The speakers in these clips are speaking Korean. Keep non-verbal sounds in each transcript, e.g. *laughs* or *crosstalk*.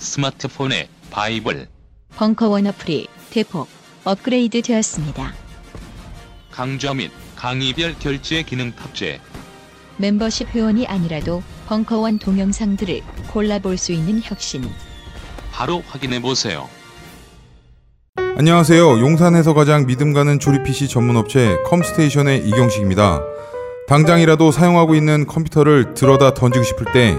스마트폰에 바이블, 벙커원 어플이 대폭 업그레이드 되었습니다. 강좌 및 강의별 결제 기능 탑재. 멤버십 회원이 아니라도 벙커원 동영상들을 골라볼 수 있는 혁신. 바로 확인해 보세요. 안녕하세요. 용산에서 가장 믿음 가는 조립 PC 전문 업체 컴스테이션의 이경식입니다. 당장이라도 사용하고 있는 컴퓨터를 들어다 던지고 싶을 때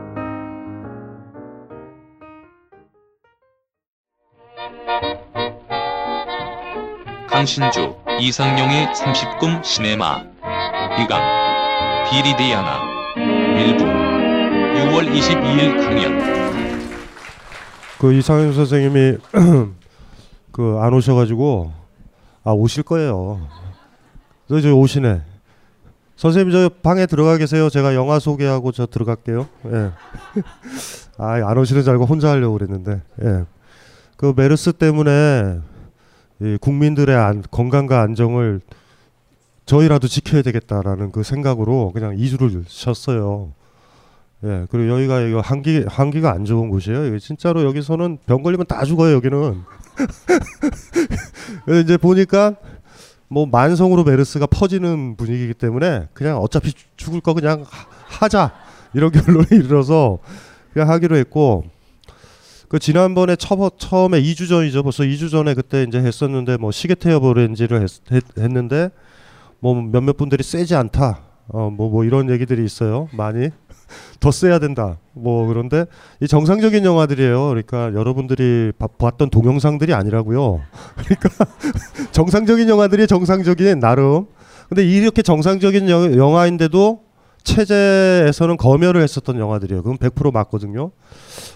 강신주, 이상용의 30금 시네마. 이강, 비리디아나. 일부. 6월 22일 강연. 그 이상현 선생님이 *clears throat* 그 안 오셔가지고 아 오실 거예요. 저, 저 오시네. 선생님 저 방에 들어가 계세요. 제가 영화 소개하고 저 들어갈게요. 예. *laughs* 아안 오시는 줄 알고 혼자 하려고 그랬는데. 예. 그 메르스 때문에 이 국민들의 안, 건강과 안정을 저희라도 지켜야 되겠다라는 그 생각으로 그냥 2주를 쉬었어요. 예, 그리고 여기가 이거 한기 한기가 안 좋은 곳이에요. 진짜로 여기서는 병 걸리면 다 죽어요. 여기는. *laughs* 이제 보니까 뭐 만성으로 메르스가 퍼지는 분위기이기 때문에 그냥 어차피 죽- 죽을 거 그냥 하- 하자 이런 *laughs* 결론에 이르러서 그냥 하기로 했고 그 지난번에 처, 처음에 2주 전이죠. 벌써 2주 전에 그때 이제 했었는데 뭐 시계 태엽 오렌지를 했, 했, 했는데 뭐 몇몇 분들이 세지 않다. 어뭐뭐 이런 얘기들이 있어요. 많이 *laughs* 더 세야 된다. 뭐 그런데 이 정상적인 영화들이에요. 그러니까 여러분들이 봐- 봤던 동영상들이 아니라고요. *laughs* 그러니까 정상적인 영화들이 정상적인 나름. 근데 이렇게 정상적인 영, 영화인데도 체제에서는 검열을 했었던 영화들이에요. 그건 100% 맞거든요.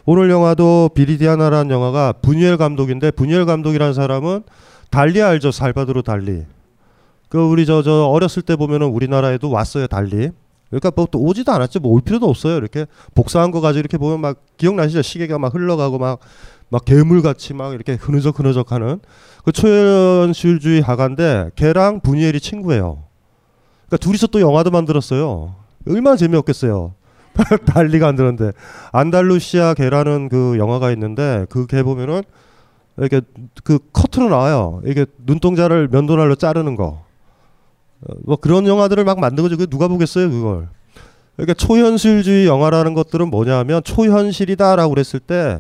오늘 영화도 비리디아나라는 영화가 분이엘 감독인데 분이엘 감독이라는 사람은 달리 알죠. 살바도르 달리. 그 우리 저 저 어렸을 때 보면은 우리나라에도 왔어요. 달리. 그러니까 뭐 또 오지도 않았죠. 뭐 올 필요도 없어요. 이렇게 복사한 거 가지고 이렇게 보면 막 기억나시죠? 시계가 막 흘러가고 막 막 괴물같이 막 이렇게 흐느적 흐느적 하는 그 초현실주의 화가인데 걔랑 분이엘이 친구예요. 그러니까 둘이서 또 영화도 만들었어요. 얼마나 재미없겠어요. *laughs* 달리가 안 되는데 안달루시아 개라는 그 영화가 있는데 그 개 보면은 이렇게 그 커트로 나와요. 이게 눈동자를 면도날로 자르는 거. 어, 뭐 그런 영화들을 막 거죠. 그 누가 보겠어요, 그걸. 그러니까 초현실주의 영화라는 것들은 뭐냐면 초현실이다라고 그랬을 때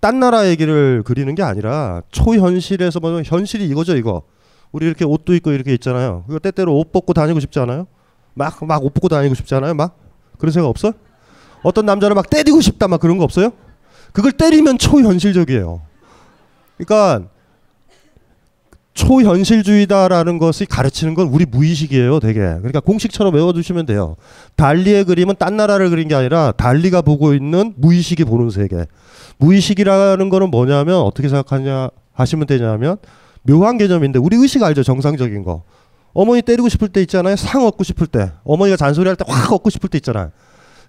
딴 나라 얘기를 그리는 게 아니라 초현실에서 뭐 현실이 이거죠, 이거. 우리 이렇게 옷도 입고 이렇게 있잖아요. 그거 때때로 옷 벗고 다니고 싶지 않아요? 막 막 옷 벗고 다니고 싶지 않아요? 막 그런 생각 없어? 어떤 남자를 막 때리고 싶다 막 그런 거 없어요? 그걸 때리면 초현실적이에요. 그러니까 초현실주의다라는 것이 가르치는 건 우리 무의식이에요, 되게. 그러니까 공식처럼 외워두시면 돼요. 달리의 그림은 딴 나라를 그린 게 아니라 달리가 보고 있는 무의식이 보는 세계. 무의식이라는 거는 뭐냐면 어떻게 생각하냐 하시면 되냐면 묘한 개념인데 우리 의식 알죠, 정상적인 거. 어머니 때리고 싶을 때 있잖아요, 상 얻고 싶을 때. 어머니가 잔소리할 때 확 얻고 싶을 때 있잖아요.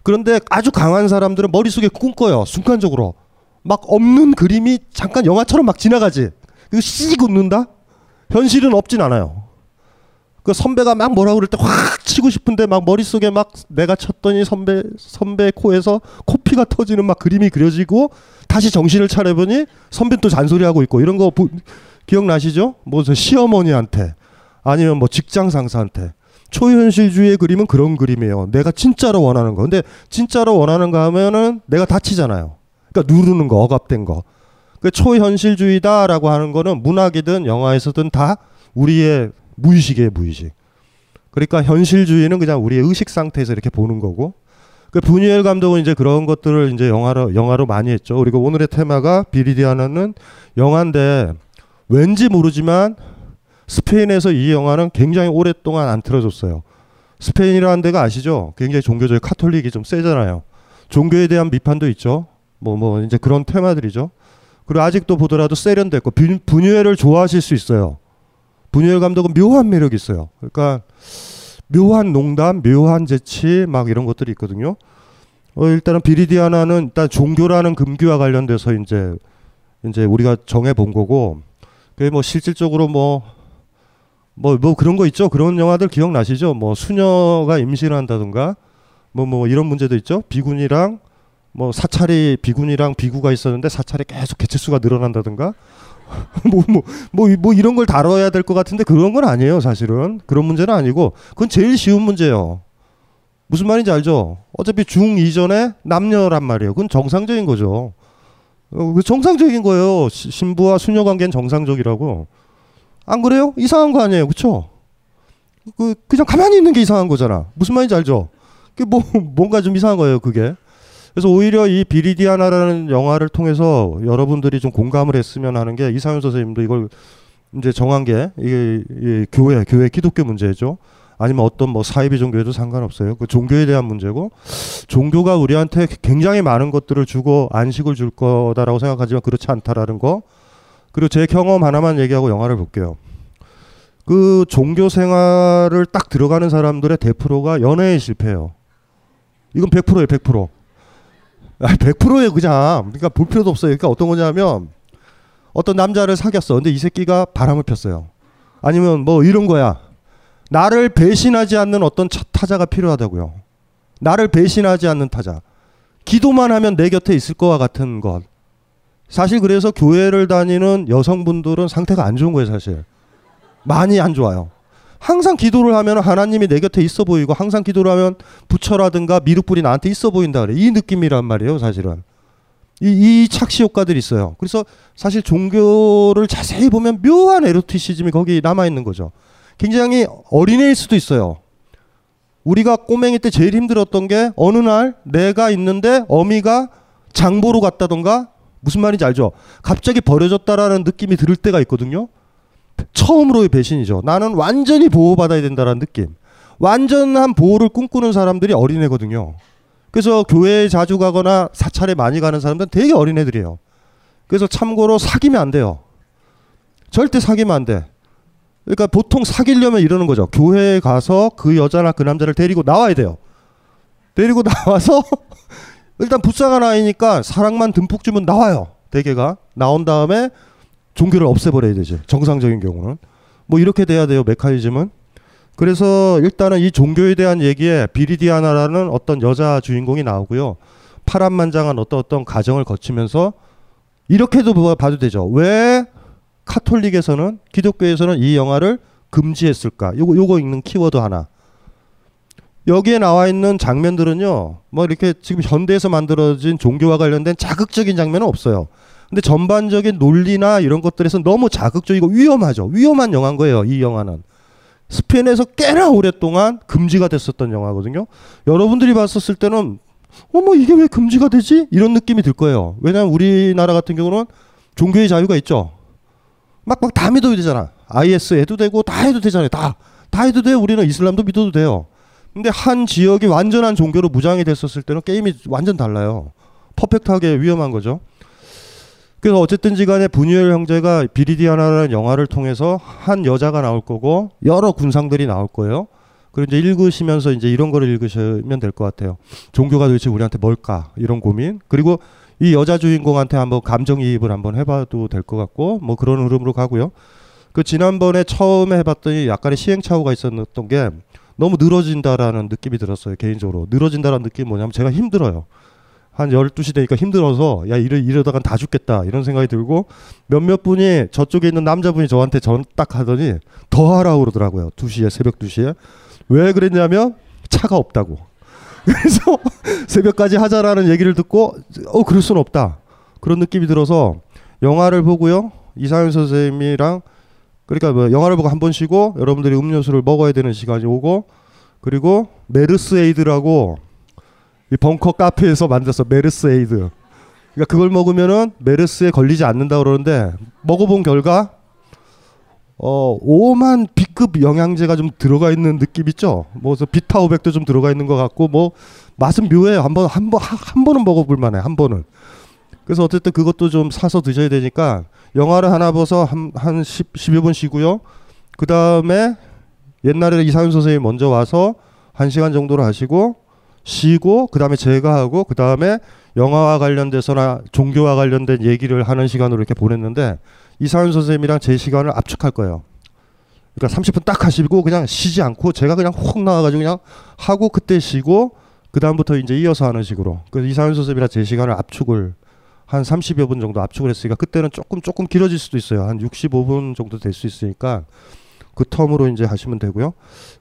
그런데 아주 강한 사람들은 머릿속에 꿈꿔요, 순간적으로. 막 없는 그림이 잠깐 영화처럼 막 지나가지. 이거 씩 웃는다? 현실은 없진 않아요. 그 선배가 막 뭐라고 그럴 때 확 치고 싶은데 막 머릿속에 막 내가 쳤더니 선배 선배 코에서 코피가 터지는 막 그림이 그려지고 다시 정신을 차려보니 선배 또 잔소리하고 있고 이런 거 보- 기억나시죠? 뭐저 시어머니한테 아니면 뭐 직장 상사한테 초현실주의의 그림은 그런 그림이에요. 내가 진짜로 원하는 거. 근데 진짜로 원하는 거 하면은 내가 다치잖아요. 그러니까 누르는 거, 억압된 거. 그 초현실주의다라고 하는 거는 문학이든 영화에서든 다 우리의 무의식이에요, 무의식. 그러니까 현실주의는 그냥 우리의 의식 상태에서 이렇게 보는 거고. 그 부니엘 감독은 이제 그런 것들을 이제 영화로 영화로 많이 했죠. 그리고 오늘의 테마가 비리디아나는 영화인데 왠지 모르지만 스페인에서 이 영화는 굉장히 오랫동안 안 틀어졌어요. 스페인이라는 데가 아시죠? 굉장히 종교적 카톨릭이 좀 세잖아요. 종교에 대한 비판도 있죠. 뭐, 뭐, 이제 그런 테마들이죠. 그리고 아직도 보더라도 세련됐고, 분- 분유회를 좋아하실 수 있어요. 분유회 감독은 묘한 매력이 있어요. 그러니까, 묘한 농담, 묘한 재치, 막 이런 것들이 있거든요. 어, 일단은 비리디아나는 일단 종교라는 금기와 관련돼서 이제, 이제 우리가 정해 본 거고, 그게 뭐 실질적으로 뭐, 뭐, 뭐 그런 거 있죠. 그런 영화들 기억나시죠? 뭐 수녀가 임신을 한다든가, 뭐, 뭐 이런 문제도 있죠. 비군이랑, 뭐 사찰이 비군이랑 비구가 있었는데 사찰이 계속 개체수가 늘어난다든가, *laughs* 뭐, 뭐, 뭐, 이- 뭐 이런 걸 다뤄야 될 것 같은데 그런 건 아니에요, 사실은. 그런 문제는 아니고, 그건 제일 쉬운 문제예요. 무슨 말인지 알죠? 어차피 중 이전에 남녀란 말이에요. 그건 정상적인 거죠. 어, 그 정상적인 거예요. 시- 신부와 수녀 관계는 정상적이라고. 안 그래요? 이상한 거 아니에요, 그렇죠? 그 그냥 가만히 있는 게 이상한 거잖아. 무슨 말인지 알죠? 그뭐 *laughs* 뭔가 좀 이상한 거예요, 그게. 그래서 오히려 이 비리디아나라는 영화를 통해서 여러분들이 좀 공감을 했으면 하는 게 이상윤 선생님도 이걸 이제 정한 게 이게, 이 교회, 교회 기독교 문제죠. 아니면 어떤 뭐 사이비 종교에도 상관없어요. 그 종교에 대한 문제고 종교가 우리한테 굉장히 많은 것들을 주고 안식을 줄 거다라고 생각하지만 그렇지 않다라는 거. 그리고 제 경험 하나만 얘기하고 영화를 볼게요. 그 종교 생활을 딱 들어가는 사람들의 대프로가 연애에 실패해요. 이건 100%예요, 100%. 아, 100%예요, 그냥. 그러니까 볼 필요도 없어요. 그러니까 어떤 거냐면 어떤 남자를 사귀었어. 근데 이 새끼가 바람을 폈어요. 아니면 뭐 이런 거야. 나를 배신하지 않는 어떤 차- 타자가 필요하다고요. 나를 배신하지 않는 타자. 기도만 하면 내 곁에 있을 거와 같은 것. 사실 그래서 교회를 다니는 여성분들은 상태가 안 좋은 거예요, 사실. 많이 안 좋아요. 항상 기도를 하면 하나님이 내 곁에 있어 보이고 항상 기도를 하면 부처라든가 미륵불이 나한테 있어 보인다 그래. 이 느낌이란 말이에요, 사실은. 이, 이 착시 효과들이 있어요. 그래서 사실 종교를 자세히 보면 묘한 에로티시즘이 거기 남아 있는 거죠. 굉장히 어린애일 수도 있어요. 우리가 꼬맹이 때 제일 힘들었던 게 어느 날 내가 있는데 어미가 장보러 갔다던가 무슨 말인지 알죠? 갑자기 버려졌다라는 느낌이 들을 때가 있거든요. 처음으로의 배신이죠. 나는 완전히 보호받아야 된다라는 느낌. 완전한 보호를 꿈꾸는 사람들이 어린애거든요. 그래서 교회에 자주 가거나 사찰에 많이 가는 사람들은 되게 어린애들이에요. 그래서 참고로 사귀면 안 돼요. 절대 사귀면 안 돼. 그러니까 보통 사귀려면 이러는 거죠. 교회에 가서 그 여자나 그 남자를 데리고 나와야 돼요. 데리고 나와서 일단 불쌍한 아이니까 사랑만 듬뿍 주면 나와요. 대개가 나온 다음에 종교를 없애버려야 되지. 정상적인 경우는 뭐 이렇게 돼야 돼요. 메커니즘은. 그래서 일단은 이 종교에 대한 얘기에 비리디아나라는 어떤 여자 주인공이 나오고요. 파란만장한 어떤 어떤 가정을 거치면서 이렇게도 봐- 봐도 되죠. 왜 카톨릭에서는 기독교에서는 이 영화를 금지했을까? 요거 요거 있는 키워드 하나. 여기에 나와 있는 장면들은요. 뭐 이렇게 지금 현대에서 만들어진 종교와 관련된 자극적인 장면은 없어요. 근데 전반적인 논리나 이런 것들에서 너무 자극적이고 위험하죠. 위험한 영화인 거예요. 이 영화는. 스페인에서 꽤나 오랫동안 금지가 됐었던 영화거든요. 여러분들이 봤었을 때는 어머 이게 왜 금지가 되지? 이런 느낌이 들 거예요. 왜냐하면 우리나라 같은 경우는 종교의 자유가 있죠. 막 막 다 믿어도 되잖아. IS 해도 되고 다 해도 되잖아요. 다. 다 해도 돼요. 우리는 이슬람도 믿어도 돼요. 근데 한 지역이 완전한 종교로 무장이 됐었을 때는 게임이 완전 달라요. 퍼펙트하게 위험한 거죠. 그래서 어쨌든지 간에 분유엘 형제가 비리디아나라는 영화를 통해서 한 여자가 나올 거고 여러 군상들이 나올 거예요. 그리고 이제 읽으시면서 이제 이런 거를 읽으시면 될 것 같아요. 종교가 도대체 우리한테 뭘까? 이런 고민. 그리고 이 여자 주인공한테 한번 감정이입을 한번 해봐도 될 것 같고 뭐 그런 흐름으로 가고요. 그 지난번에 처음에 해봤더니 약간의 시행착오가 있었던 게 너무 늘어진다라는 느낌이 들었어요 개인적으로. 늘어진다라는 느낌이 뭐냐면 제가 힘들어요. 한 12시 되니까 힘들어서 야 이러, 이러다간 다 죽겠다 이런 생각이 들고 몇몇 분이 저쪽에 있는 남자분이 저한테 전 딱 하더니 더 하라고 그러더라고요 2시에 새벽 2시에. 왜 그랬냐면 차가 없다고. *laughs* 그래서 *laughs* 새벽까지 하자라는 얘기를 듣고 어 그럴 수는 없다. 그런 느낌이 들어서 영화를 보고요 이상현 선생님이랑 그러니까 뭐 영화를 보고 한 번 쉬고 여러분들이 음료수를 먹어야 되는 시간이 오고 그리고 메르스에이드라고 이 벙커 카페에서 만들었어 메르스에이드 그러니까 그걸 먹으면은 메르스에 걸리지 않는다 그러는데 먹어본 결과 어 오만 B급 영양제가 좀 들어가 있는 느낌 있죠. 뭐 그래서 비타오백도 좀 들어가 있는 것 같고 뭐 맛은 묘해요. 한번 한번한 번은 먹어볼 만해. 한 번은. 그래서 어쨌든 그것도 좀 사서 드셔야 되니까 영화를 하나 봐서 한 한 10, 10여 분 쉬고요. 그 다음에 옛날에 이상윤 선생님이 먼저 와서 한 시간 정도를 하시고 쉬고 그 다음에 제가 하고 그 다음에 영화와 관련돼서나 종교와 관련된 얘기를 하는 시간으로 이렇게 보냈는데 이상윤 선생님이랑 제 시간을 압축할 거예요. 그러니까 30분 딱 하시고 그냥 쉬지 않고 제가 그냥 훅 나와가지고 그냥 하고 그때 쉬고 그 다음부터 이제 이어서 하는 식으로. 그래서 이상윤 선생님이랑 제 시간을 압축을 한 30여 분 정도 압축을 했으니까 그때는 조금 조금 길어질 수도 있어요. 한 65분 정도 될 수 있으니까 그 텀으로 이제 하시면 되고요.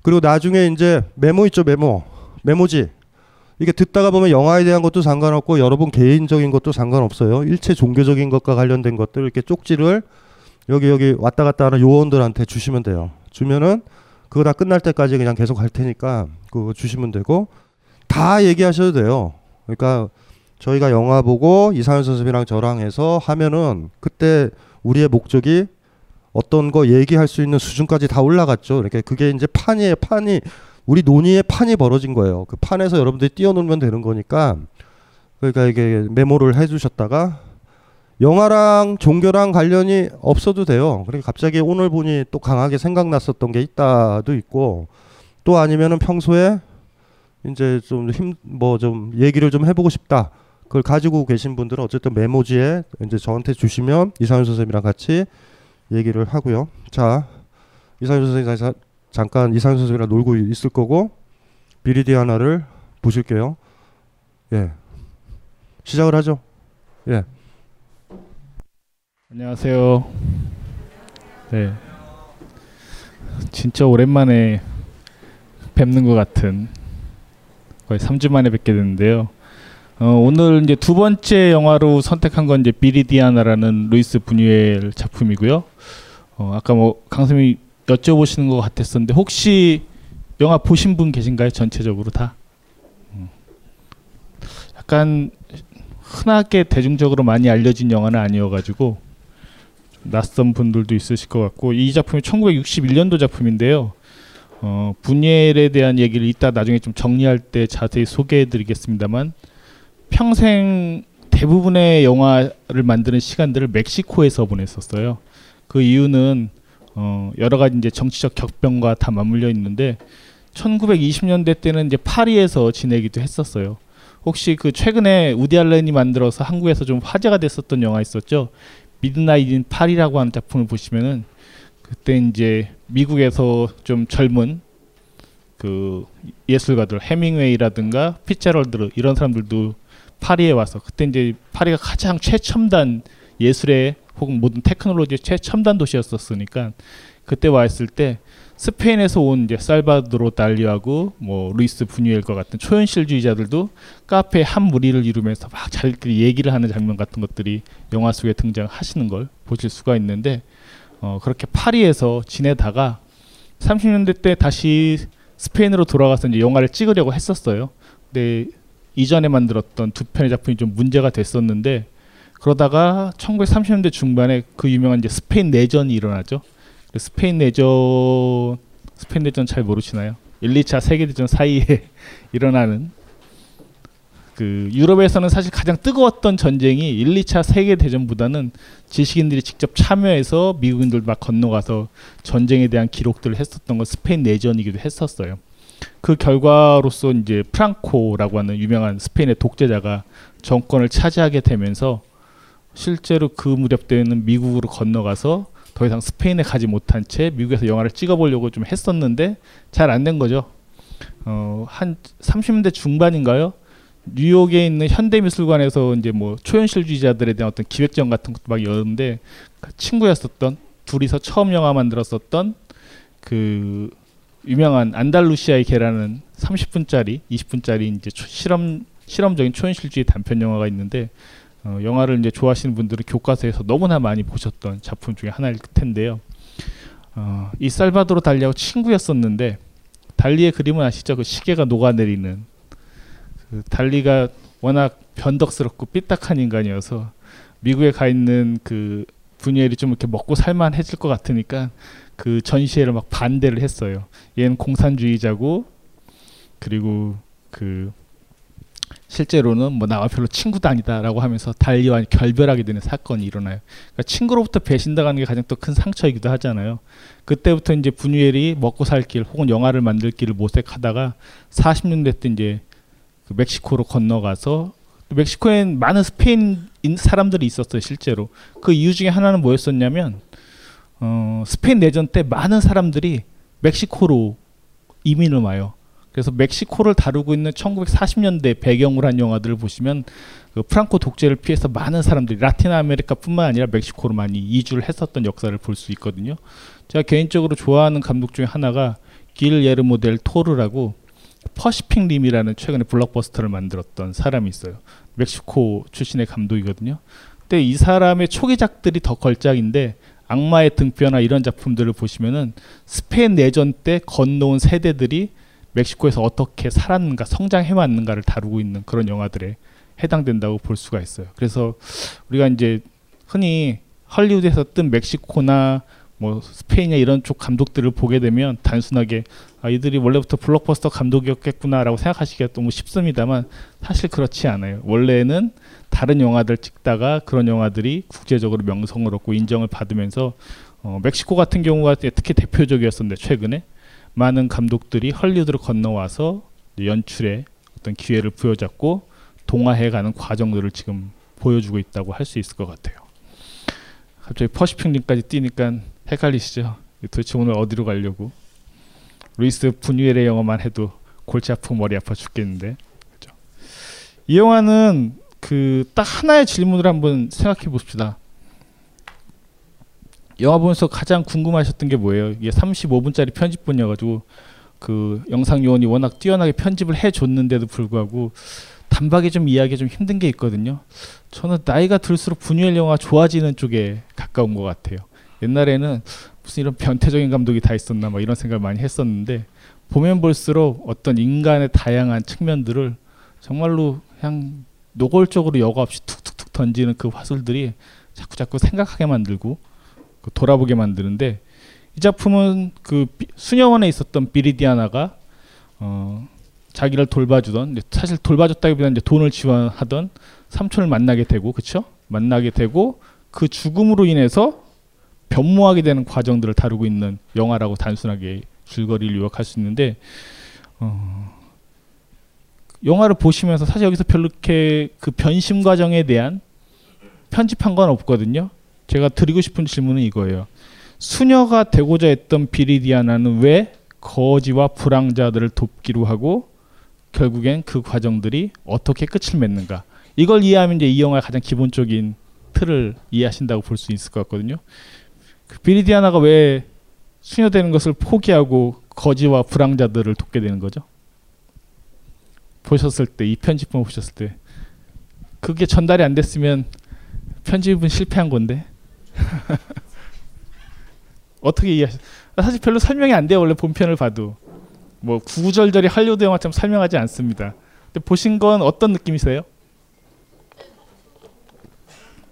그리고 나중에 이제 메모 있죠 메모 메모지 이게 듣다가 보면 영화에 대한 것도 상관없고 여러분 개인적인 것도 상관없어요. 일체 종교적인 것과 관련된 것들 이렇게 쪽지를 여기 여기 왔다 갔다 하는 요원들한테 주시면 돼요. 주면은 그거 다 끝날 때까지 그냥 계속 할 테니까 그거 주시면 되고 다 얘기하셔도 돼요. 그러니까 저희가 영화 보고 이상현 선생님이랑 저랑 해서 하면은 그때 우리의 목적이 어떤 거 얘기할 수 있는 수준까지 다 올라갔죠. 이렇게 그게 이제 판이에요. 판이 우리 논의의 판이 벌어진 거예요. 그 판에서 여러분들이 뛰어놀면 되는 거니까 그러니까 이게 메모를 해주셨다가 영화랑 종교랑 관련이 없어도 돼요. 그러니까 갑자기 오늘 보니 또 강하게 생각났었던 게 있다도 있고 또 아니면은 평소에 이제 좀 힘 뭐 좀 얘기를 좀 해보고 싶다. 그걸 가지고 계신 분들은 어쨌든 메모지에 이제 저한테 주시면 이상윤 선생님이랑 같이 얘기를 하고요. 자, 이상윤 선생님 잠깐 이상윤 선생님이랑 놀고 있을 거고 비리디아나를 보실게요. 예. 시작을 하죠. 예. 안녕하세요. 네. 진짜 오랜만에 뵙는 것 같은 거의 3주 만에 뵙게 됐는데요. 어, 오늘 이제 두 번째 영화로 선택한 건 이제 비리디아나라는 루이스 부뉴엘 작품이고요. 어, 아까 뭐 강쌤이 여쭤보시는 것 같았었는데 혹시 영화 보신 분 계신가요? 전체적으로 다? 음. 약간 흔하게 대중적으로 많이 알려진 영화는 아니어가지고 낯선 분들도 있으실 것 같고 이 작품이 1961년도 작품인데요. 어, 분예엘에 대한 얘기를 이따 나중에 좀 정리할 때 자세히 소개해드리겠습니다만 평생 대부분의 영화를 만드는 시간들을 멕시코에서 보냈었어요. 그 이유는 어, 여러 가지 이제 정치적 격변과 다 맞물려 있는데 1920년대 때는 이제 파리에서 지내기도 했었어요. 혹시 그 최근에 우디 알렌이 만들어서 한국에서 좀 화제가 됐었던 영화 있었죠. Midnight in Paris라고 하는 작품을 보시면은 그때 이제 미국에서 좀 젊은 그 예술가들 헤밍웨이라든가 피츠제럴드 이런 사람들도 파리에 와서 그때 이제 파리가 가장 최첨단 예술의 혹은 모든 테크놀로지의 최첨단 도시였었으니까 그때 와 있을 때 스페인에서 온 이제 살바도로 달리하고 뭐 루이스 부뉴엘과 같은 초현실주의자들도 카페에 한 무리를 이루면서 막 자기들이 얘기를 하는 장면 같은 것들이 영화 속에 등장하시는 걸 보실 수가 있는데 어 그렇게 파리에서 지내다가 30년대 때 다시 스페인으로 돌아가서 이제 영화를 찍으려고 했었어요. 근데 이전에 만들었던 두 편의 작품이 좀 문제가 됐었는데 그러다가 1930년대 중반에 그 유명한 이제 스페인 내전이 일어나죠. 스페인 내전 스페인 내전 잘 모르시나요? 1, 2차 세계 대전 사이에 *laughs* 일어나는 그 유럽에서는 사실 가장 뜨거웠던 전쟁이 1, 2차 세계 대전보다는 지식인들이 직접 참여해서 미국인들 막 건너가서 전쟁에 대한 기록들을 했었던 건 스페인 내전이기도 했었어요. 그 결과로서 이제 프랑코라고 하는 유명한 스페인의 독재자가 정권을 차지하게 되면서 실제로 그 무렵 때는 미국으로 건너가서 더 이상 스페인에 가지 못한 채 미국에서 영화를 찍어보려고 좀 했었는데 잘 안 된 거죠. 어, 한 30년대 중반인가요? 뉴욕에 있는 현대미술관에서 이제 뭐 초현실주의자들에 대한 어떤 기획전 같은 것도 막 여는데 그 친구였었던 둘이서 처음 영화 만들었었던 그 유명한 안달루시아의 개라는 30분짜리, 20분짜리 이제 초- 실험 실험적인 초현실주의 단편 영화가 있는데 어, 영화를 이제 좋아하시는 분들은 교과서에서 너무나 많이 보셨던 작품 중에 하나일 텐데요. 어, 이 살바도로 달리하고 친구였었는데 달리의 그림은 아시죠? 그 시계가 녹아내리는 그 달리가 워낙 변덕스럽고 삐딱한 인간이어서 미국에 가 있는 그 분유엘이 좀 이렇게 먹고 살만해질 것 같으니까 그 전시회를 막 반대를 했어요. 얘는 공산주의자고 그리고 그 실제로는 뭐 나와 별로 친구도 아니다라고 하면서 달리와 결별하게 되는 사건이 일어나요. 그러니까 친구로부터 배신당하는 게 가장 또 큰 상처이기도 하잖아요. 그때부터 이제 분유엘이 먹고 살 길 혹은 영화를 만들 길을 모색하다가 40년대 때 이제 그 멕시코로 건너가서 멕시코엔 많은 스페인 사람들이 있었어요 실제로 그 이유 중에 하나는 뭐였었냐면 어, 스페인 내전 때 많은 사람들이 멕시코로 이민을 와요. 그래서 멕시코를 다루고 있는 1940년대 배경으로 한 영화들을 보시면 그 프랑코 독재를 피해서 많은 사람들이 라틴 아메리카뿐만 아니라 멕시코로 많이 이주를 했었던 역사를 볼 수 있거든요. 제가 개인적으로 좋아하는 감독 중에 하나가 길 예르모 델 토르라고 Pacific Rim이라는 최근에 블록버스터를 만들었던 사람이 있어요. 멕시코 출신의 감독이거든요. 근데 이 사람의 초기작들이 더 걸작인데 악마의 등뼈나 이런 작품들을 보시면은 스페인 내전 때 건너온 세대들이 멕시코에서 어떻게 살았는가, 성장해 왔는가를 다루고 있는 그런 영화들에 해당된다고 볼 수가 있어요. 그래서 우리가 이제 흔히 헐리우드에서 뜬 멕시코나 뭐 스페인이나 이런 쪽 감독들을 보게 되면 단순하게 아 이들이 원래부터 블록버스터 감독이었겠구나라고 생각하시기가 너무 쉽습니다만 사실 그렇지 않아요. 원래는 다른 영화들 찍다가 그런 영화들이 국제적으로 명성을 얻고 인정을 받으면서 어, 멕시코 같은 경우가 특히 대표적이었었는데 최근에 많은 감독들이 헐리우드로 건너와서 연출에 어떤 기회를 부여잡고 동화해 가는 과정들을 지금 보여주고 있다고 할 수 있을 것 같아요. 갑자기 퍼시픽링까지 뛰니까 헷갈리시죠? 도대체 오늘 어디로 가려고? 루이스 분유엘의 영화만 해도 골치 아프고 머리 아파 죽겠는데. 그죠? 이 영화는 그 딱 하나의 질문을 한번 생각해 봅시다. 영화 보면서 가장 궁금하셨던 게 뭐예요? 이게 35분짜리 편집본이어가지고 그 영상 요원이 워낙 뛰어나게 편집을 해줬는데도 불구하고 단박에 좀 이해하기 좀 힘든 게 있거든요. 저는 나이가 들수록 분유엘 영화 좋아지는 쪽에 가까운 것 같아요. 옛날에는 무슨 이런 변태적인 감독이 다 있었나 막 이런 생각을 많이 했었는데 보면 볼수록 어떤 인간의 다양한 측면들을 정말로 그냥 노골적으로 여과 없이 툭툭툭 던지는 그 화술들이 자꾸 자꾸 생각하게 만들고 그 돌아보게 만드는데 이 작품은 그 비- 수녀원에 있었던 비리디아나가 어 자기를 돌봐주던 사실 돌봐줬다기보다는 이제 돈을 지원하던 삼촌을 만나게 되고 그쵸? 만나게 되고 그 죽음으로 인해서 변모하게 되는 과정들을 다루고 있는 영화라고 단순하게 줄거리를 요약할 수 있는데 어, 영화를 보시면서 사실 여기서 별로 이렇게 그 변심 과정에 대한 편집한 건 없거든요. 제가 드리고 싶은 질문은 이거예요. 수녀가 되고자 했던 비리디아나는 왜 거지와 불황자들을 돕기로 하고 결국엔 그 과정들이 어떻게 끝을 맺는가? 이걸 이해하면 이제 이 영화의 가장 기본적인 틀을 이해하신다고 볼 수 있을 것 같거든요. 그 비리디아나가 왜 수녀되는 것을 포기하고 거지와 불황자들을 돕게 되는 거죠? 보셨을 때 이 편집본 보셨을 때 그게 전달이 안 됐으면 편집은 실패한 건데 *laughs* 어떻게 이해하셨? 사실 별로 설명이 안 돼요 원래 본편을 봐도 뭐 구구절절히 할리우드 영화처럼 설명하지 않습니다. 근데 보신 건 어떤 느낌이세요?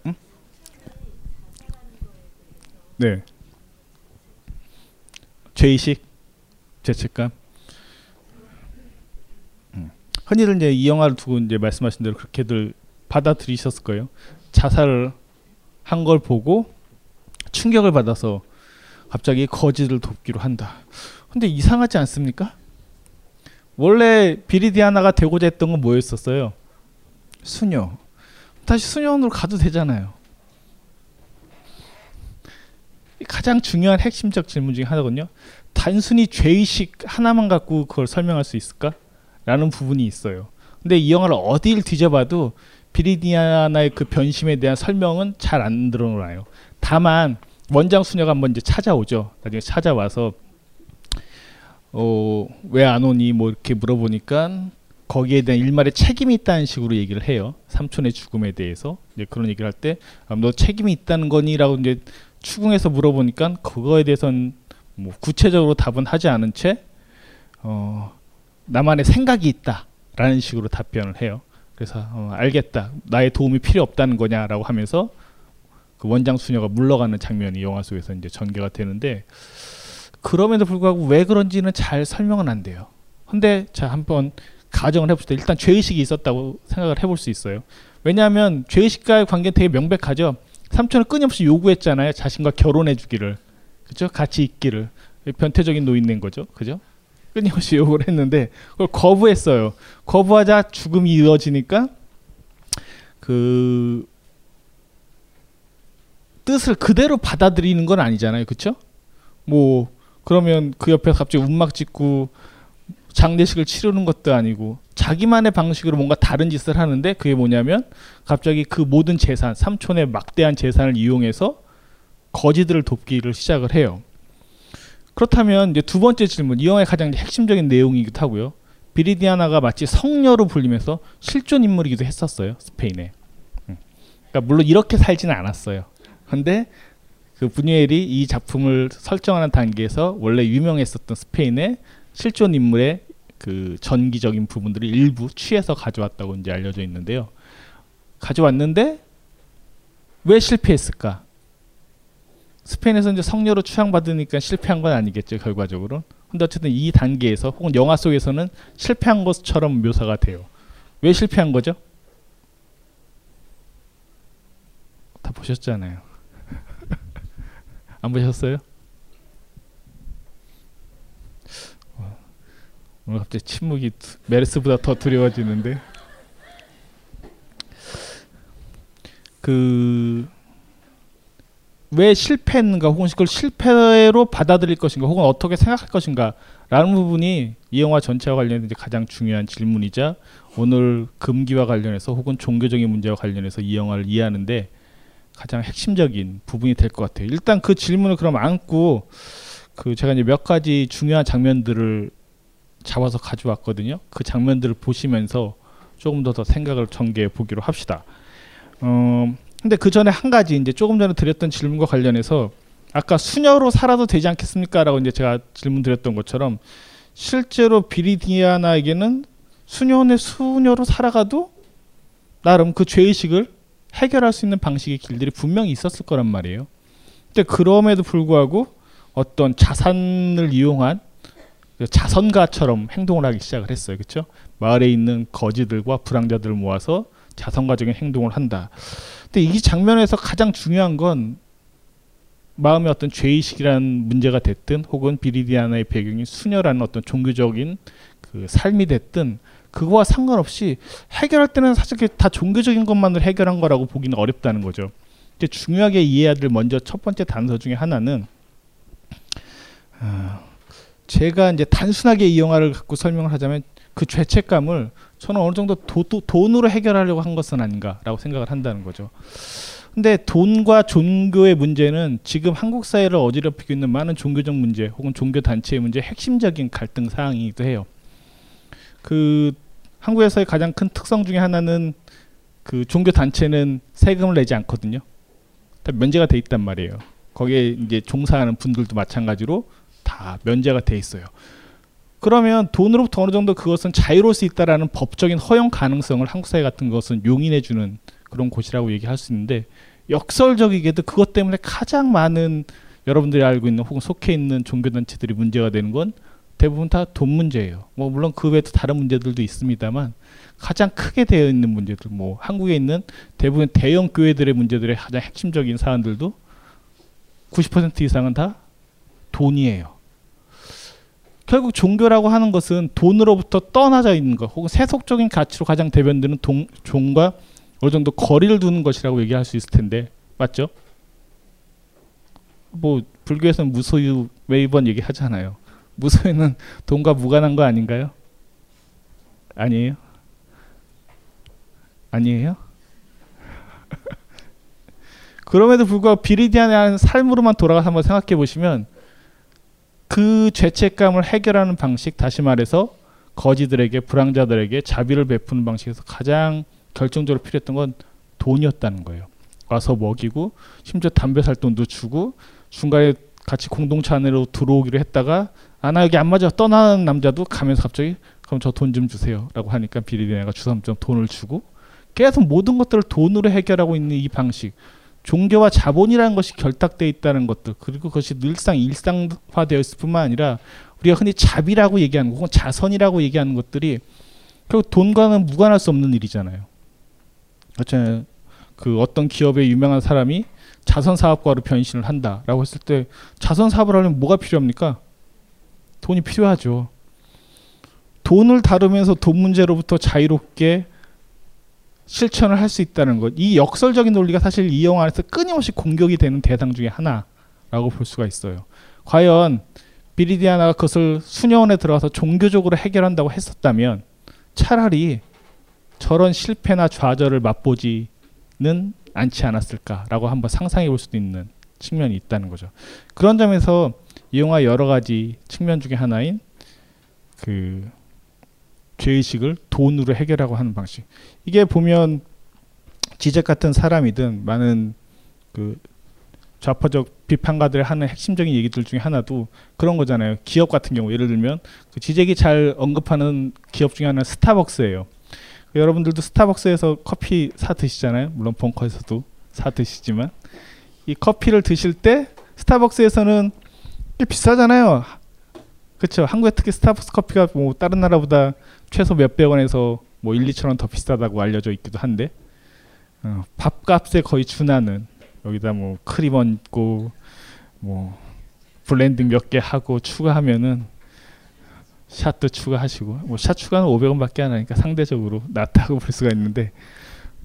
응? 네. 죄의식, 죄책감. 음. 흔히들 이제 이 영화를 두고 이제 말씀하신 대로 그렇게들 받아들이셨을 거예요. 자살을 한 걸 보고 충격을 받아서 갑자기 거지를 돕기로 한다. 근데 이상하지 않습니까? 원래 비리디아나가 되고자 했던 건 뭐였었어요? 수녀. 다시 수녀원으로 가도 되잖아요. 가장 중요한 핵심적 질문 중에 하나거든요. 단순히 죄의식 하나만 갖고 그걸 설명할 수 있을까? 라는 부분이 있어요. 근데 이 영화를 어디를 뒤져봐도 비리디아나의 그 변심에 대한 설명은 잘안 드러나요. 다만 원장 수녀가 한번 이제 찾아오죠. 나중에 찾아와서 어, 왜 안 오니 뭐 이렇게 물어보니까 거기에 대한 일말의 책임이 있다는 식으로 얘기를 해요. 삼촌의 죽음에 대해서 이제 그런 얘기를 할 때 너 책임이 있다는 거니라고 이제 추궁해서 물어보니까 그거에 대해서는 뭐 구체적으로 답은 하지 않은 채 어, 나만의 생각이 있다라는 식으로 답변을 해요. 그래서 어, 알겠다. 나의 도움이 필요 없다는 거냐라고 하면서 그 원장 수녀가 물러가는 장면이 영화 속에서 이제 전개가 되는데 그럼에도 불구하고 왜 그런지는 잘 설명은 안 돼요. 근데 자 한번 가정을 해봅시다. 일단 죄의식이 있었다고 생각을 해볼 수 있어요. 왜냐하면 죄의식과의 관계는 되게 명백하죠. 삼촌은 끊임없이 요구했잖아요. 자신과 결혼해주기를, 그죠? 같이 있기를 변태적인 노인인 거죠, 그죠? 끊임없이 요구를 했는데 그걸 거부했어요. 거부하자 죽음이 이어지니까 그 뜻을 그대로 받아들이는 건 아니잖아요, 그렇죠? 뭐 그러면 그 옆에 갑자기 운막 짓고 장례식을 치르는 것도 아니고 자기만의 방식으로 뭔가 다른 짓을 하는데 그게 뭐냐면 갑자기 그 모든 재산, 삼촌의 막대한 재산을 이용해서 거지들을 돕기를 시작을 해요. 그렇다면 이제 두 번째 질문, 이 영화의 가장 핵심적인 내용이기도 하고요. 비리디아나가 마치 성녀로 불리면서 실존 인물이기도 했었어요. 스페인에. 음. 그러니까 물론 이렇게 살지는 않았어요. 근데 그 부뉴엘이 이 작품을 설정하는 단계에서 원래 유명했었던 스페인의 실존 인물의 그 전기적인 부분들을 일부 취해서 가져왔다고 이제 알려져 있는데요. 가져왔는데 왜 실패했을까? 스페인에서 이제 성녀로 추앙받으니까 실패한 건 아니겠죠 결과적으로. 근데 어쨌든 이 단계에서 혹은 영화 속에서는 실패한 것처럼 묘사가 돼요. 왜 실패한 거죠? 다 보셨잖아요. *laughs* 안 보셨어요? 오늘 갑자기 침묵이 메르스보다 더 두려워지는데 그 왜 실패했는가 혹은 그걸 실패로 받아들일 것인가 혹은 어떻게 생각할 것인가라는 부분이 이 영화 전체와 관련된 가장 중요한 질문이자 오늘 금기와 관련해서 혹은 종교적인 문제와 관련해서 이 영화를 이해하는데 가장 핵심적인 부분이 될 것 같아요. 일단 그 질문을 그럼 안고 그 제가 이제 몇 가지 중요한 장면들을 잡아서 가져왔거든요. 그 장면들을 보시면서 조금 더 더 생각을 전개해 보기로 합시다. 어, 근데 그 전에 한 가지 이제 조금 전에 드렸던 질문과 관련해서 아까 수녀로 살아도 되지 않겠습니까?라고 이제 제가 질문 드렸던 것처럼 실제로 비리디아나에게는 수녀의 수녀로 살아가도 나름 그 죄의식을 해결할 수 있는 방식의 길들이 분명히 있었을 거란 말이에요. 근데 그럼에도 불구하고 어떤 자산을 이용한 자선가처럼 행동을 하기 시작을 했어요. 그렇죠? 마을에 있는 거지들과 불황자들을 모아서 자선가적인 행동을 한다. 근데 이 장면에서 가장 중요한 건 마음의 어떤 죄의식이라는 문제가 됐든 혹은 비리디아나의 배경이 수녀라는 어떤 종교적인 그 삶이 됐든 그거와 상관없이 해결할 때는 사실 다 종교적인 것만으로 해결한 거라고 보기는 어렵다는 거죠. 이제 중요하게 이해해야 될 먼저 첫 번째 단서 중에 하나는 어, 제가 이제 단순하게 이 영화를 갖고 설명을 하자면 그 죄책감을 저는 어느 정도 도, 도, 돈으로 해결하려고 한 것은 아닌가라고 생각을 한다는 거죠. 근데 돈과 종교의 문제는 지금 한국 사회를 어지럽히고 있는 많은 종교적 문제 혹은 종교 단체의 문제 핵심적인 갈등 사항이기도 해요. 그 한국에서의 가장 큰 특성 중에 하나는 그 종교 단체는 세금을 내지 않거든요. 다 면제가 돼 있단 말이에요. 거기에 이제 종사하는 분들도 마찬가지로 다 면제가 돼 있어요. 그러면 돈으로부터 어느 정도 그것은 자유로울 수 있다라는 법적인 허용 가능성을 한국 사회 같은 것은 용인해 주는 그런 곳이라고 얘기할 수 있는데 역설적이게도 그것 때문에 가장 많은 여러분들이 알고 있는 혹은 속해 있는 종교 단체들이 문제가 되는 건 대부분 다 돈 문제예요. 뭐 물론 그 외에도 다른 문제들도 있습니다만 가장 크게 되어 있는 문제들, 뭐 한국에 있는 대부분 대형 교회들의 문제들의 가장 핵심적인 사안들도 90% 이상은 다 돈이에요. 결국 종교라고 하는 것은 돈으로부터 떠나져 있는 것, 혹은 세속적인 가치로 가장 대변되는 동, 종과 어느 정도 거리를 두는 것이라고 얘기할 수 있을 텐데 맞죠? 뭐 불교에서는 무소유 매번 얘기하잖아요. 무소유는 *laughs* 돈과 무관한 거 아닌가요? 아니에요? 아니에요? *laughs* 그럼에도 불구하고 비리디안의 삶으로만 돌아가서 한번 생각해 보시면 그 죄책감을 해결하는 방식 다시 말해서 거지들에게 불황자들에게 자비를 베푸는 방식에서 가장 결정적으로 필요했던 건 돈이었다는 거예요. 와서 먹이고 심지어 담배 살 돈도 주고 중간에 같이 공동체 안으로 들어오기로 했다가 아나 여기 안 맞아. 떠나는 남자도 가면서 갑자기 그럼 저 돈 좀 주세요라고 하니까 비리디아가 주섬주섬 돈을 주고 계속 모든 것들을 돈으로 해결하고 있는 이 방식 종교와 자본이라는 것이 결탁되어 있다는 것들 그리고 그것이 늘상 일상화되어 있을 뿐만 아니라 우리가 흔히 자비라고 얘기하는 거 혹은 자선이라고 얘기하는 것들이 결국 돈과는 무관할 수 없는 일이잖아요. 그렇잖아요. 그 어떤 기업의 유명한 사람이 자선 사업가로 변신을 한다라고 했을 때 자선 사업을 하려면 뭐가 필요합니까? 돈이 필요하죠. 돈을 다루면서 돈 문제로부터 자유롭게 실천을 할 수 있다는 것. 이 역설적인 논리가 사실 이 영화 안에서 끊임없이 공격이 되는 대상 중에 하나라고 볼 수가 있어요. 과연 비리디아나가 그것을 수녀원에 들어가서 종교적으로 해결한다고 했었다면 차라리 저런 실패나 좌절을 맛보지는 않지 않았을까라고 한번 상상해 볼 수도 있는 측면이 있다는 거죠. 그런 점에서 이 영화 여러 가지 측면 중에 하나인 그 죄의식을 돈으로 해결하고 하는 방식. 이게 보면 지적 같은 사람이든 많은 그 좌파적 비판가들이 하는 핵심적인 얘기들 중에 하나도 그런 거잖아요. 기업 같은 경우 예를 들면 그 지적이 잘 언급하는 기업 중에 하나는 스타벅스예요. 여러분들도 스타벅스에서 커피 사 드시잖아요. 물론 벙커에서도 사 드시지만 이 커피를 드실 때 스타벅스에서는 꽤 비싸잖아요. 그렇죠. 한국에 특히 스타벅스 커피가 뭐 다른 나라보다 최소 몇백 원에서 뭐 1, 2천 원 더 비싸다고 알려져 있기도 한데 어, 밥값에 거의 준하는 여기다 뭐 크림 얹고 뭐 블렌딩 몇 개 하고 추가하면은 shot도 추가하시고 뭐 샷 추가는 500원밖에 안 하니까 상대적으로 낫다고 볼 수가 있는데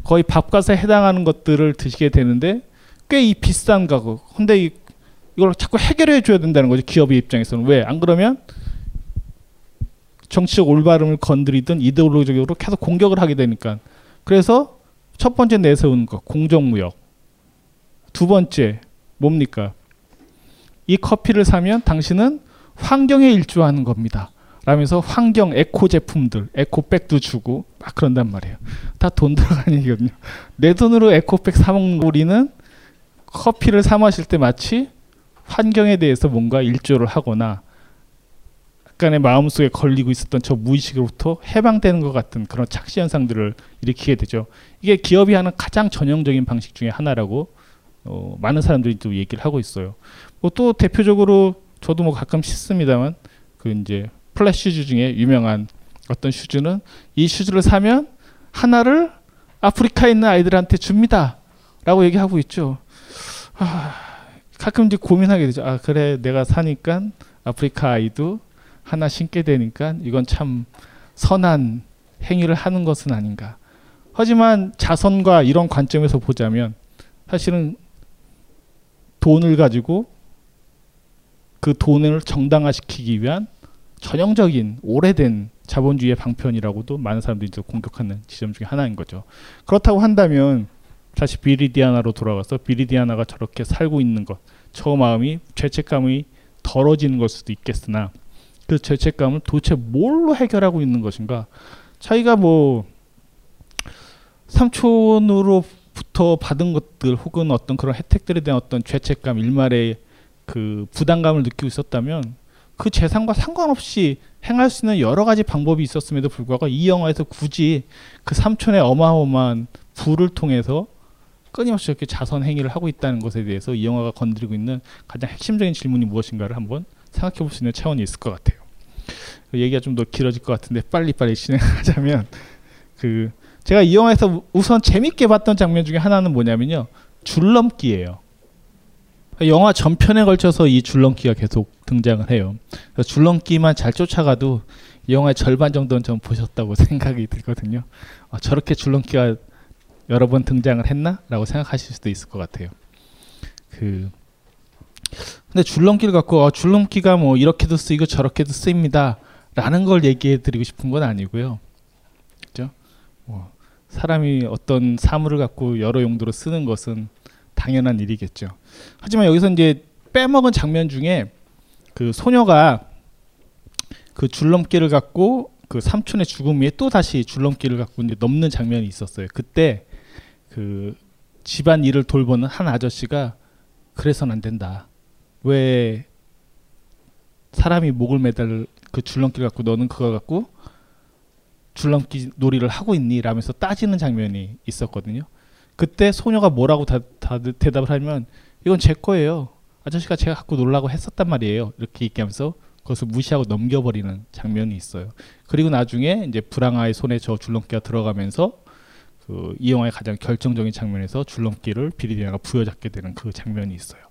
거의 밥값에 해당하는 것들을 드시게 되는데 꽤 이 비싼 가격. 근데 이, 이걸 자꾸 해결해 줘야 된다는 거죠. 기업의 입장에서는 왜 안 그러면 정치적 올바름을 건드리든 이데올로기적으로 계속 공격을 하게 되니까. 그래서 첫 번째 내세우는 거 공정무역. 두 번째 뭡니까? 이 커피를 사면 당신은 환경에 일조하는 겁니다. 라면서 환경 에코 제품들 에코백도 주고 막 그런단 말이에요. 다 돈 들어가는 *laughs* 얘기거든요. 내 돈으로 에코백 사 먹는 우리는 커피를 사 마실 때 마치 환경에 대해서 뭔가 일조를 하거나 약간의 마음속에 걸리고 있었던 저 무의식으로부터 해방되는 것 같은 그런 착시 현상들을 일으키게 되죠. 이게 기업이 하는 가장 전형적인 방식 중에 하나라고 어, 많은 사람들이 또 얘기를 하고 있어요. 뭐 또 대표적으로 저도 뭐 가끔 신습니다만 그 이제 플랫 슈즈 중에 유명한 어떤 슈즈는 이 슈즈를 사면 하나를 아프리카에 있는 아이들한테 줍니다라고 얘기하고 있죠. 아, 가끔 이제 고민하게 되죠. 아 그래 내가 사니까 아프리카 아이도 하나 신게 되니까 이건 참 선한 행위를 하는 것은 아닌가. 하지만 자선과 이런 관점에서 보자면 사실은 돈을 가지고 그 돈을 정당화시키기 위한 전형적인 오래된 자본주의의 방편이라고도 많은 사람들이 공격하는 지점 중에 하나인 거죠. 그렇다고 한다면 다시 비리디아나로 돌아가서 비리디아나가 저렇게 살고 있는 것, 저 마음이 죄책감이 덜어지는 걸 수도 있겠으나 그 죄책감을 도대체 뭘로 해결하고 있는 것인가? 자기가 뭐 삼촌으로부터 받은 것들 혹은 어떤 그런 혜택들에 대한 어떤 죄책감, 일말의 그 부담감을 느끼고 있었다면 그 재산과 상관없이 행할 수 있는 여러 가지 방법이 있었음에도 불구하고 이 영화에서 굳이 그 삼촌의 어마어마한 부를 통해서 끊임없이 이렇게 자선 행위를 하고 있다는 것에 대해서 이 영화가 건드리고 있는 가장 핵심적인 질문이 무엇인가를 한번 생각해 볼 수 있는 차원이 있을 것 같아요. 그 얘기가 좀 더 길어질 것 같은데 빨리빨리 진행하자면 그 제가 이 영화에서 우선 재밌게 봤던 장면 중에 하나는 뭐냐면요 줄넘기예요. 영화 전편에 걸쳐서 이 줄넘기가 계속 등장을 해요. 줄넘기만 잘 쫓아가도 이 영화의 절반 정도는 좀 보셨다고 *laughs* 생각이 들거든요. 아, 저렇게 줄넘기가 여러 번 등장을 했나?라고 생각하실 수도 있을 것 같아요. 그 근데 줄넘기를 갖고 어, 줄넘기가 뭐 이렇게도 쓰이고 저렇게도 쓰입니다라는 걸 얘기해 드리고 싶은 건 아니고요. 그죠? 뭐 사람이 어떤 사물을 갖고 여러 용도로 쓰는 것은 당연한 일이겠죠. 하지만 여기서 이제 빼먹은 장면 중에 그 소녀가 그 줄넘기를 갖고 그 삼촌의 죽음 위에 또 다시 줄넘기를 갖고 이제 넘는 장면이 있었어요. 그때 그 집안 일을 돌보는 한 아저씨가 그래서는 안 된다. 왜 사람이 목을 매달 그 줄넘기를 갖고 너는 그거 갖고 줄넘기 놀이를 하고 있니? 라면서 따지는 장면이 있었거든요. 그때 소녀가 뭐라고 다, 다 대답을 하면 이건 제 거예요. 아저씨가 제가 갖고 놀라고 했었단 말이에요. 이렇게 얘기하면서 그것을 무시하고 넘겨버리는 장면이 있어요. 그리고 나중에 이제 브랑아의 손에 저 줄넘기가 들어가면서 그 이 영화의 가장 결정적인 장면에서 줄넘기를 비리디아가 부여잡게 되는 그 장면이 있어요.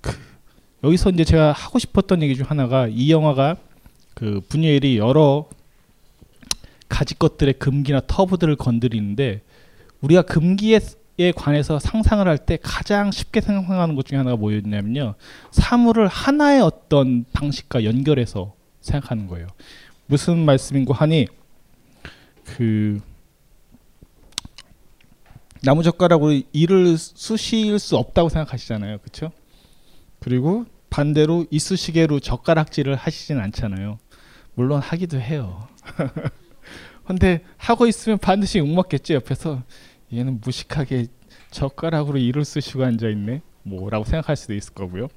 그 여기서 이제 제가 하고 싶었던 얘기 중 하나가 이 영화가 그 분야일이 여러 가지 것들의 금기나 터부들을 건드리는데 우리가 금기에 에 관해서 상상을 할 때 가장 쉽게 생각하는 것 중에 하나가 뭐였냐면요. 사물을 하나의 어떤 방식과 연결해서 생각하는 거예요. 무슨 말씀인고 하니 그 나무젓가락으로 이를 쑤실 수 없다고 생각하시잖아요. 그렇죠? 그리고 반대로 이쑤시개로 젓가락질을 하시진 않잖아요. 물론 하기도 해요. *laughs* 근데 하고 있으면 반드시 욕먹겠죠 옆에서 얘는 무식하게 젓가락으로 이를 쓰시고 앉아 있네. 뭐라고 생각할 수도 있을 거고요.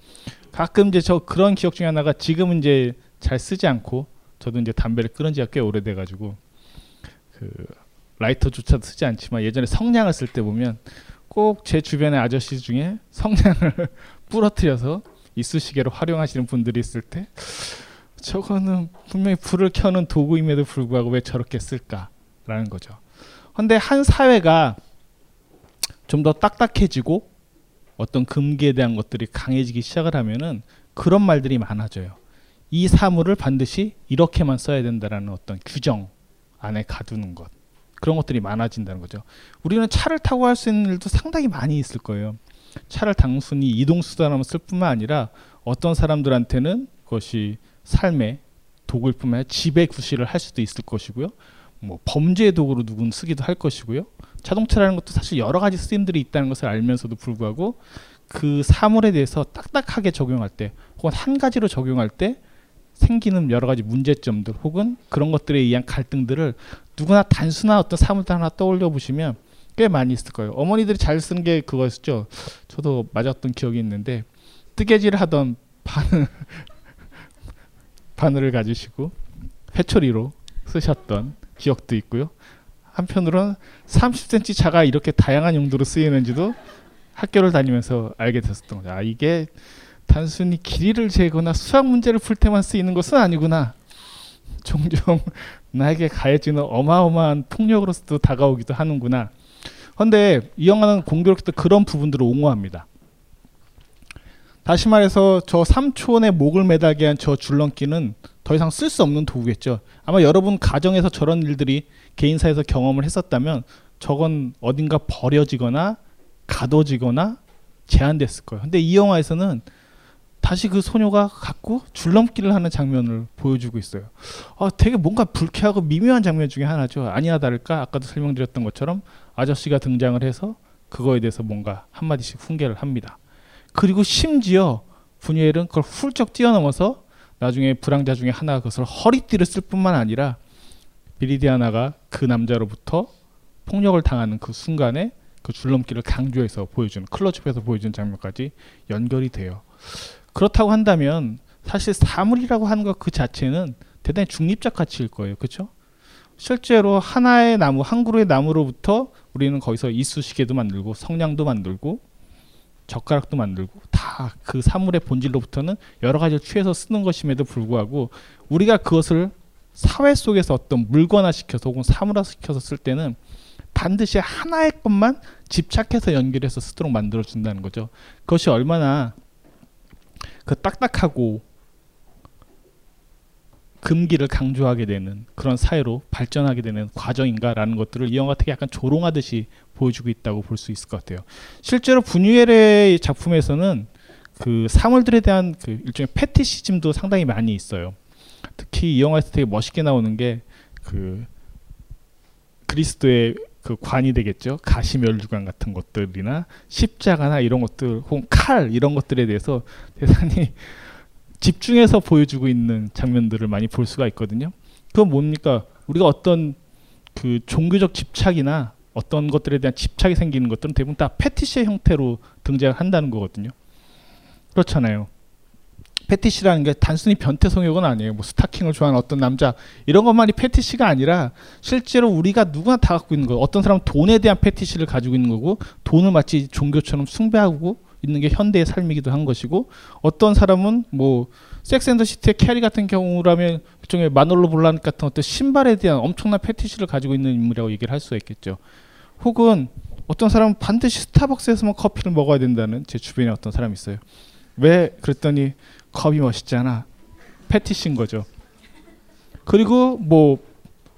가끔 이제 저 그런 기억 중에 하나가 지금은 이제 잘 쓰지 않고 저도 이제 담배를 끊은 지가 꽤 오래돼 가지고 그 라이터조차도 쓰지 않지만 예전에 성냥을 쓸 때 보면 꼭 제 주변의 아저씨 중에 성냥을 부러뜨려서 이쑤시개로 활용하시는 분들이 있을 때 저거는 분명히 불을 켜는 도구임에도 불구하고 왜 저렇게 쓸까라는 거죠. 근데 한 사회가 좀 더 딱딱해지고 어떤 금기에 대한 것들이 강해지기 시작을 하면은 그런 말들이 많아져요. 이 사물을 반드시 이렇게만 써야 된다라는 어떤 규정 안에 가두는 것. 그런 것들이 많아진다는 거죠. 우리는 차를 타고 할 수 있는 일도 상당히 많이 있을 거예요. 차를 단순히 이동 수단으로 쓸 뿐만 아니라 어떤 사람들한테는 그것이 삶의 도구일 뿐만 아니라 집의 구실을 할 수도 있을 것이고요. 뭐 범죄의 도구로 누군 쓰기도 할 것이고요. 자동차라는 것도 사실 여러 가지 쓰임들이 있다는 것을 알면서도 불구하고 그 사물에 대해서 딱딱하게 적용할 때 혹은 한 가지로 적용할 때 생기는 여러 가지 문제점들 혹은 그런 것들에 의한 갈등들을 누구나 단순한 어떤 사물들 하나 떠올려 보시면 꽤 많이 있을 거예요. 어머니들이 잘 쓰는 게 그거였죠. 저도 맞았던 기억이 있는데 뜨개질 하던 바늘 *laughs* 바늘을 가지시고 회초리로 쓰셨던 기억도 있고요. 한편으로는 30cm 자가 이렇게 다양한 용도로 쓰이는지도 학교를 다니면서 알게 됐었던 거죠. 아 이게 단순히 길이를 재거나 수학 문제를 풀 때만 쓰이는 것은 아니구나. 종종 *laughs* 나에게 가해지는 어마어마한 폭력으로서도 다가오기도 하는구나. 그런데 이 영화는 공교롭게도 그런 부분들을 옹호합니다. 다시 말해서 저 삼촌의 목을 매달게 한 저 줄넘기는 더 이상 쓸 수 없는 도구겠죠. 아마 여러분 가정에서 저런 일들이 개인사에서 경험을 했었다면 저건 어딘가 버려지거나 가둬지거나 제한됐을 거예요. 근데 이 영화에서는 다시 그 소녀가 갖고 줄넘기를 하는 장면을 보여주고 있어요. 아, 되게 뭔가 불쾌하고 미묘한 장면 중에 하나죠. 아니나 다를까 아까도 설명드렸던 것처럼 아저씨가 등장을 해서 그거에 대해서 뭔가 한마디씩 훈계를 합니다. 그리고 심지어 분유엘은 그걸 훌쩍 뛰어넘어서 나중에 불황자 중에 하나가 그것을 허리띠를 쓸 뿐만 아니라 비리디아나가 그 남자로부터 폭력을 당하는 그 순간에 그 줄넘기를 강조해서 보여주는 클로즈업해서 보여주는 장면까지 연결이 돼요. 그렇다고 한다면 사실 사물이라고 하는 것 그 자체는 대단히 중립적 가치일 거예요. 그렇죠? 실제로 하나의 나무, 한 그루의 나무로부터 우리는 거기서 이쑤시개도 만들고 성냥도 만들고 젓가락도 만들고 다 그 사물의 본질로부터는 여러 가지를 취해서 쓰는 것임에도 불구하고 우리가 그것을 사회 속에서 어떤 물건화 시켜서 혹은 사물화 시켜서 쓸 때는 반드시 하나의 것만 집착해서 연결해서 쓰도록 만들어 준다는 거죠. 그것이 얼마나 그 딱딱하고 금기를 강조하게 되는 그런 사회로 발전하게 되는 과정인가라는 것들을 이 영화 되게 약간 조롱하듯이 보여주고 있다고 볼 수 있을 것 같아요. 실제로 분유엘의 작품에서는 그 사물들에 대한 그 일종의 패티시즘도 상당히 많이 있어요. 특히 이 영화에서 되게 멋있게 나오는 게 그 그리스도의 그 관이 되겠죠. 가시멸주관 같은 것들이나 십자가나 이런 것들 혹은 칼 이런 것들에 대해서 대단히 집중해서 보여주고 있는 장면들을 많이 볼 수가 있거든요. 그건 뭡니까? 우리가 어떤 그 종교적 집착이나 어떤 것들에 대한 집착이 생기는 것들은 대부분 다 패티시의 형태로 등장을 한다는 거거든요. 그렇잖아요. 페티시라는 게 단순히 변태 성욕은 아니에요. 뭐 스타킹을 좋아하는 어떤 남자 이런 것만이 페티시가 아니라 실제로 우리가 누구나 다 갖고 있는 거. 어떤 사람은 돈에 대한 페티시를 가지고 있는 거고 돈을 마치 종교처럼 숭배하고 있는 게 현대의 삶이기도 한 것이고 어떤 사람은 뭐 섹스 앤 더 시티의 캐리 같은 경우라면 일종의 마놀로 블라닉 같은 어떤 신발에 대한 엄청난 페티시를 가지고 있는 인물이라고 얘기를 할 수가 있겠죠. 혹은 어떤 사람은 반드시 스타벅스에서만 커피를 먹어야 된다는 제 주변에 어떤 사람이 있어요. 왜 그랬더니 컵이 멋있잖아. 패티시인 거죠. 그리고 뭐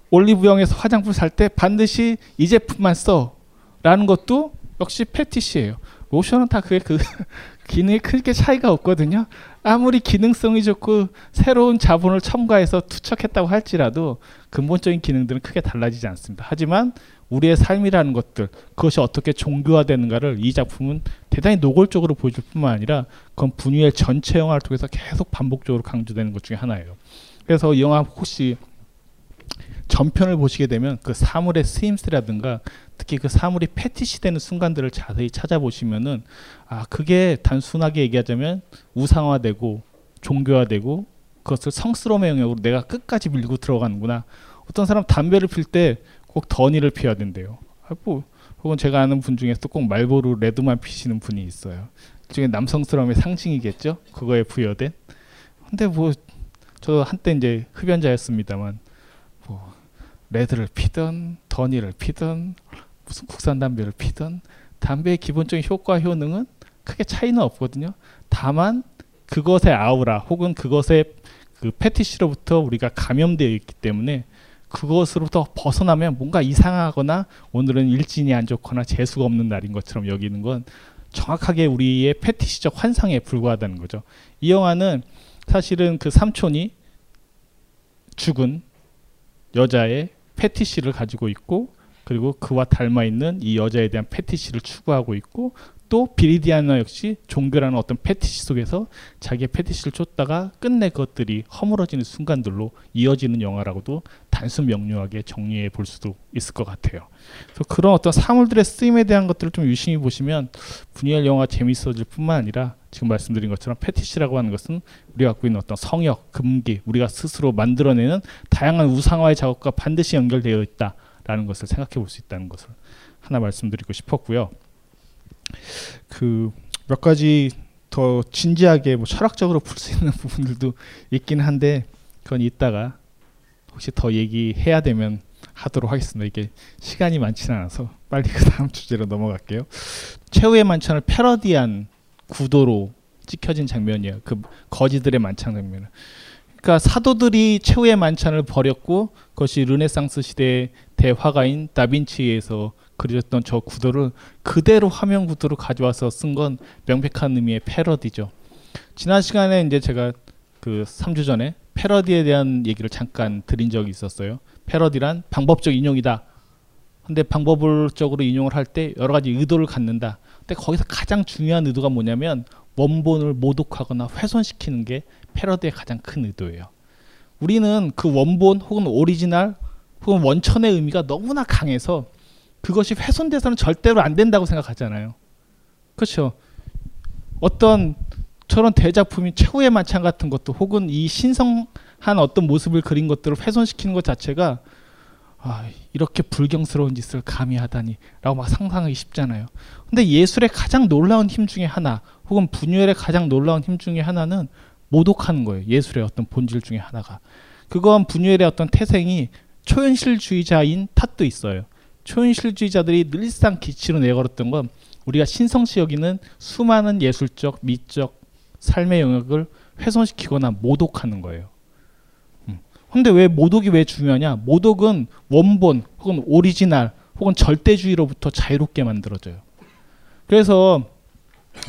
올리브영에서 화장품 살 때 반드시 이 제품만 써라는 것도 역시 패티시예요. 로션은 다 그게 그 *laughs* 기능이 크게 차이가 없거든요. 아무리 기능성이 좋고 새로운 자본을 첨가해서 투척했다고 할지라도 근본적인 기능들은 크게 달라지지 않습니다. 하지만 우리의 삶이라는 것들 그것이 어떻게 종교화되는가를 이 작품은 대단히 노골적으로 보여줄 뿐만 아니라 그건 분유의 전체 영화를 통해서 계속 반복적으로 강조되는 것 중에 하나예요. 그래서 이 영화 혹시 전편을 보시게 되면 그 사물의 쓰임새라든가 특히 그 사물이 패티시 되는 순간들을 자세히 찾아보시면은 아 그게 단순하게 얘기하자면 우상화되고 종교화되고 그것을 성스러움의 영역으로 내가 끝까지 밀고 들어가는구나. 어떤 사람 담배를 필 때 꼭 던힐을 피워야 된대요. 아, 뭐 혹은 제가 아는 분 중에서 꼭 말보루 레드만 피시는 분이 있어요. 중에 남성스러움의 상징이겠죠. 그거에 부여된. 근데 뭐 저도 한때 이제 흡연자였습니다만 뭐 레드를 피든 던힐을 피든 무슨 국산 담배를 피든 담배의 기본적인 효과 효능은 크게 차이는 없거든요. 다만 그것의 아우라 혹은 그것의 그 패티시로부터 우리가 감염되어 있기 때문에 그것으로부터 벗어나면 뭔가 이상하거나 오늘은 일진이 안 좋거나 재수가 없는 날인 것처럼 여기는 건 정확하게 우리의 패티시적 환상에 불과하다는 거죠. 이 영화는 사실은 그 삼촌이 죽은 여자의 패티시를 가지고 있고 그리고 그와 닮아 있는 이 여자에 대한 패티시를 추구하고 있고 또 비리디아나 역시 종교라는 어떤 패티시 속에서 자기의 패티시를 쫓다가 끝내 그것들이 허물어지는 순간들로 이어지는 영화라고도 단순 명료하게 정리해 볼 수도 있을 것 같아요. 그래서 그런 어떤 사물들의 쓰임에 대한 것들을 좀 유심히 보시면 분열 영화 재밌어질 뿐만 아니라 지금 말씀드린 것처럼 패티시라고 하는 것은 우리가 갖고 있는 어떤 성역, 금기, 우리가 스스로 만들어내는 다양한 우상화의 작업과 반드시 연결되어 있다라는 것을 생각해 볼 수 있다는 것을 하나 말씀드리고 싶었고요. 그 몇 가지 더 진지하게 뭐 철학적으로 풀 수 있는 *laughs* 부분들도 있긴 한데 그건 이따가 혹시 더 얘기해야 되면 하도록 하겠습니다. 이게 시간이 많지는 않아서 빨리 그 다음 주제로 넘어갈게요. 최후의 만찬을 패러디한 구도로 찍혀진 장면이에요. 그 거지들의 만찬 장면은. 그러니까 사도들이 최후의 만찬을 벌였고 그것이 르네상스 시대의 대화가인 다빈치에서 그려졌던 저 구도를 그대로 화면 구도로 가져와서 쓴 건 명백한 의미의 패러디죠. 지난 시간에 이제 제가 그 3주 전에 패러디에 대한 얘기를 잠깐 드린 적이 있었어요. 패러디란 방법적 인용이다. 근데 방법적으로 인용을 할 때 여러 가지 의도를 갖는다. 근데 거기서 가장 중요한 의도가 뭐냐면 원본을 모독하거나 훼손시키는 게 패러디의 가장 큰 의도예요. 우리는 그 원본 혹은 오리지널 혹은 원천의 의미가 너무나 강해서 그것이 훼손돼서는 절대로 안 된다고 생각하잖아요. 그렇죠. 어떤 저런 대작품이 최후의 만찬 같은 것도 혹은 이 신성한 어떤 모습을 그린 것들을 훼손시키는 것 자체가 아, 이렇게 불경스러운 짓을 감히 하다니라고 막 상상하기 쉽잖아요. 근데 예술의 가장 놀라운 힘 중에 하나 혹은 분열의 가장 놀라운 힘 중에 하나는 모독하는 거예요. 예술의 어떤 본질 중에 하나가. 그건 부뉴엘의 어떤 태생이 초현실주의자인 탓도 있어요. 초현실주의자들이 늘상 기치로 내걸었던 건 우리가 신성시 여기는 수많은 예술적, 미적 삶의 영역을 훼손시키거나 모독하는 거예요. 음. 근데 왜 모독이 왜 중요하냐? 모독은 원본 혹은 오리지널 혹은 절대주의로부터 자유롭게 만들어줘요. 그래서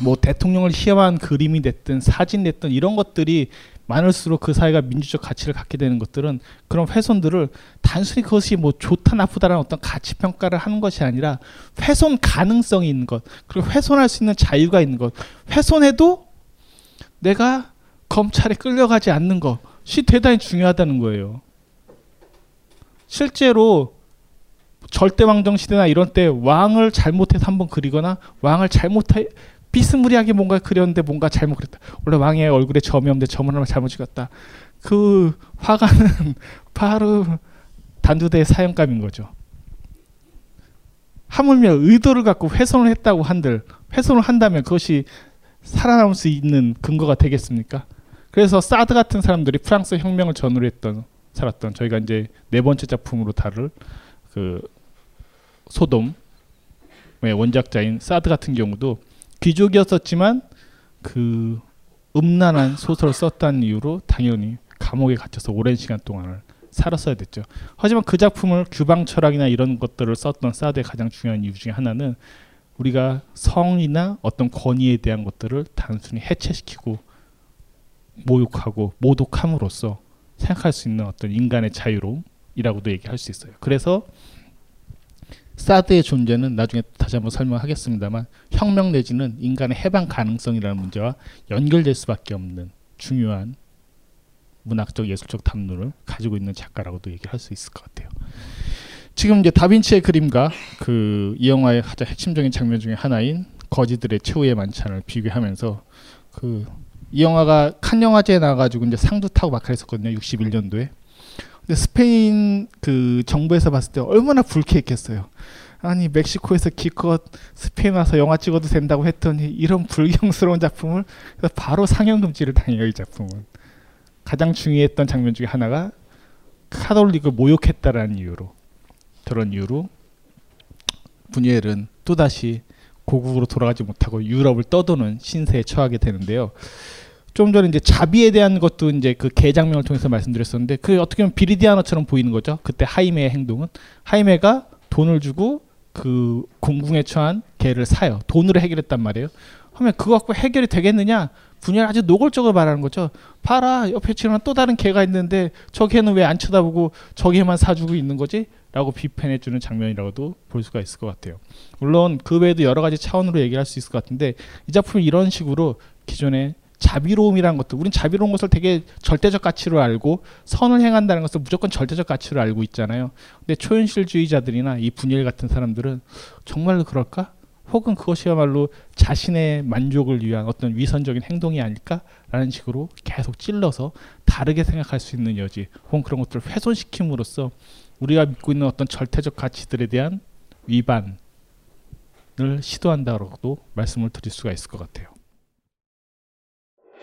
뭐 대통령을 희화한 그림이 됐든 사진 됐든 이런 것들이 많을수록 그 사회가 민주적 가치를 갖게 되는 것들은 그런 훼손들을 단순히 그것이 뭐 좋다 나쁘다라는 어떤 가치 평가를 하는 것이 아니라 훼손 가능성이 있는 것 그리고 훼손할 수 있는 자유가 있는 것 훼손해도 내가 검찰에 끌려가지 않는 것이 대단히 중요하다는 거예요. 실제로 절대왕정 시대나 이런 때 왕을 잘못해서 한번 그리거나 왕을 잘못해 비스무리하게 뭔가 그렸는데 뭔가 잘못 그렸다. 원래 왕의 얼굴에 점이 없는데 점을 하나 잘못 찍었다. 그 화가는 *laughs* 바로 단두대의 사형감인 거죠. 하물며 의도를 갖고 훼손을 했다고 한들 훼손을 한다면 그것이 살아남을 수 있는 근거가 되겠습니까? 그래서 사드 같은 사람들이 프랑스 혁명을 전후로 했던 살았던 저희가 이제 네 번째 작품으로 다룰 그 소돔의 원작자인 사드 같은 경우도 귀족이었었지만 그 음란한 소설을 썼다는 이유로 당연히 감옥에 갇혀서 오랜 시간 동안을 살았어야 됐죠. 하지만 그 작품을 규방 철학이나 이런 것들을 썼던 사드의 가장 중요한 이유 중에 하나는 우리가 성이나 어떤 권위에 대한 것들을 단순히 해체시키고 모욕하고 모독함으로써 생각할 수 있는 어떤 인간의 자유로움이라고도 얘기할 수 있어요. 그래서 사드의 존재는 나중에 다시 한번 설명하겠습니다만 혁명 내지는 인간의 해방 가능성이라는 문제와 연결될 수밖에 없는 중요한 문학적 예술적 담론을 가지고 있는 작가라고도 얘기할 수 있을 것 같아요. 지금 이제 다빈치의 그림과 그 이 영화의 가장 핵심적인 장면 중에 하나인 거지들의 최후의 만찬을 비교하면서 그 이 영화가 칸 영화제에 나와가지고 이제 상도 타고 막 그랬었거든요. 61년도에. 근데 스페인 그 정부에서 봤을 때 얼마나 불쾌했겠어요. 아니 멕시코에서 기껏 스페인 와서 영화 찍어도 된다고 했더니 이런 불경스러운 작품을 바로 상영 금지를 당해요 이 작품은. 가장 중요했던 장면 중에 하나가 카톨릭을 모욕했다라는 이유로 그런 이유로 분이엘은 또다시 고국으로 돌아가지 못하고 유럽을 떠도는 신세에 처하게 되는데요. 좀 전에 이제 자비에 대한 것도 이제 그 개장면을 통해서 말씀드렸었는데 그 어떻게 보면 비리디아노처럼 보이는 거죠. 그때 하이메의 행동은 하이메가 돈을 주고 그 공궁에 처한 개를 사요. 돈으로 해결했단 말이에요. 하면 그거 갖고 해결이 되겠느냐? 분야를 아주 노골적으로 말하는 거죠. 봐라 옆에 지금 또 다른 개가 있는데 저 개는 왜 안 쳐다보고 저 개만 사주고 있는 거지? 라고 비판해주는 장면이라고도 볼 수가 있을 것 같아요. 물론 그 외에도 여러 가지 차원으로 얘기할 수 있을 것 같은데 이 작품이 이런 식으로 기존의 자비로움이라는 것도 우린 자비로운 것을 되게 절대적 가치로 알고 선을 행한다는 것을 무조건 절대적 가치로 알고 있잖아요. 근데 초현실주의자들이나 이 분열 같은 사람들은 정말로 그럴까? 혹은 그것이야말로 자신의 만족을 위한 어떤 위선적인 행동이 아닐까라는 식으로 계속 찔러서 다르게 생각할 수 있는 여지 혹은 그런 것들을 훼손시킴으로써 우리가 믿고 있는 어떤 절대적 가치들에 대한 위반을 시도한다고도 말씀을 드릴 수가 있을 것 같아요.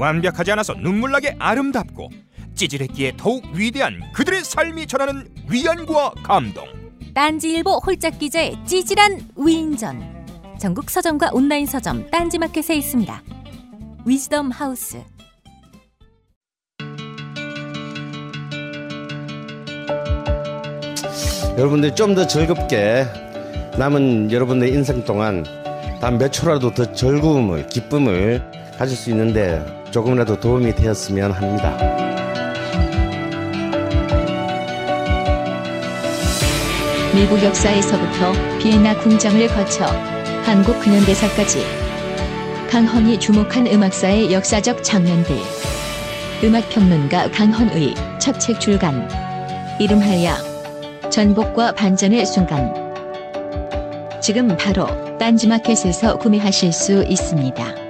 완벽하지 않아서 눈물나게 아름답고 찌질했기에 더욱 위대한 그들의 삶이 전하는 위안과 감동. 딴지일보 홀짝 기자의 찌질한 위인전. 전국 서점과 온라인 서점 딴지마켓에 있습니다. 위즈덤 하우스. 여러분들이 좀더 즐겁게 남은 여러분의 인생 동안 단 몇 초라도 더 즐거움을 기쁨을 가질 수 있는데 조금이라도 도움이 되었으면 합니다. 미국 역사에서부터 비엔나 궁정을 거쳐 한국 근현대사까지 강헌이 주목한 음악사의 역사적 장면들 음악평론가 강헌의 첫 책 출간 이름하여 전복과 반전의 순간 지금 바로 딴지마켓에서 구매하실 수 있습니다.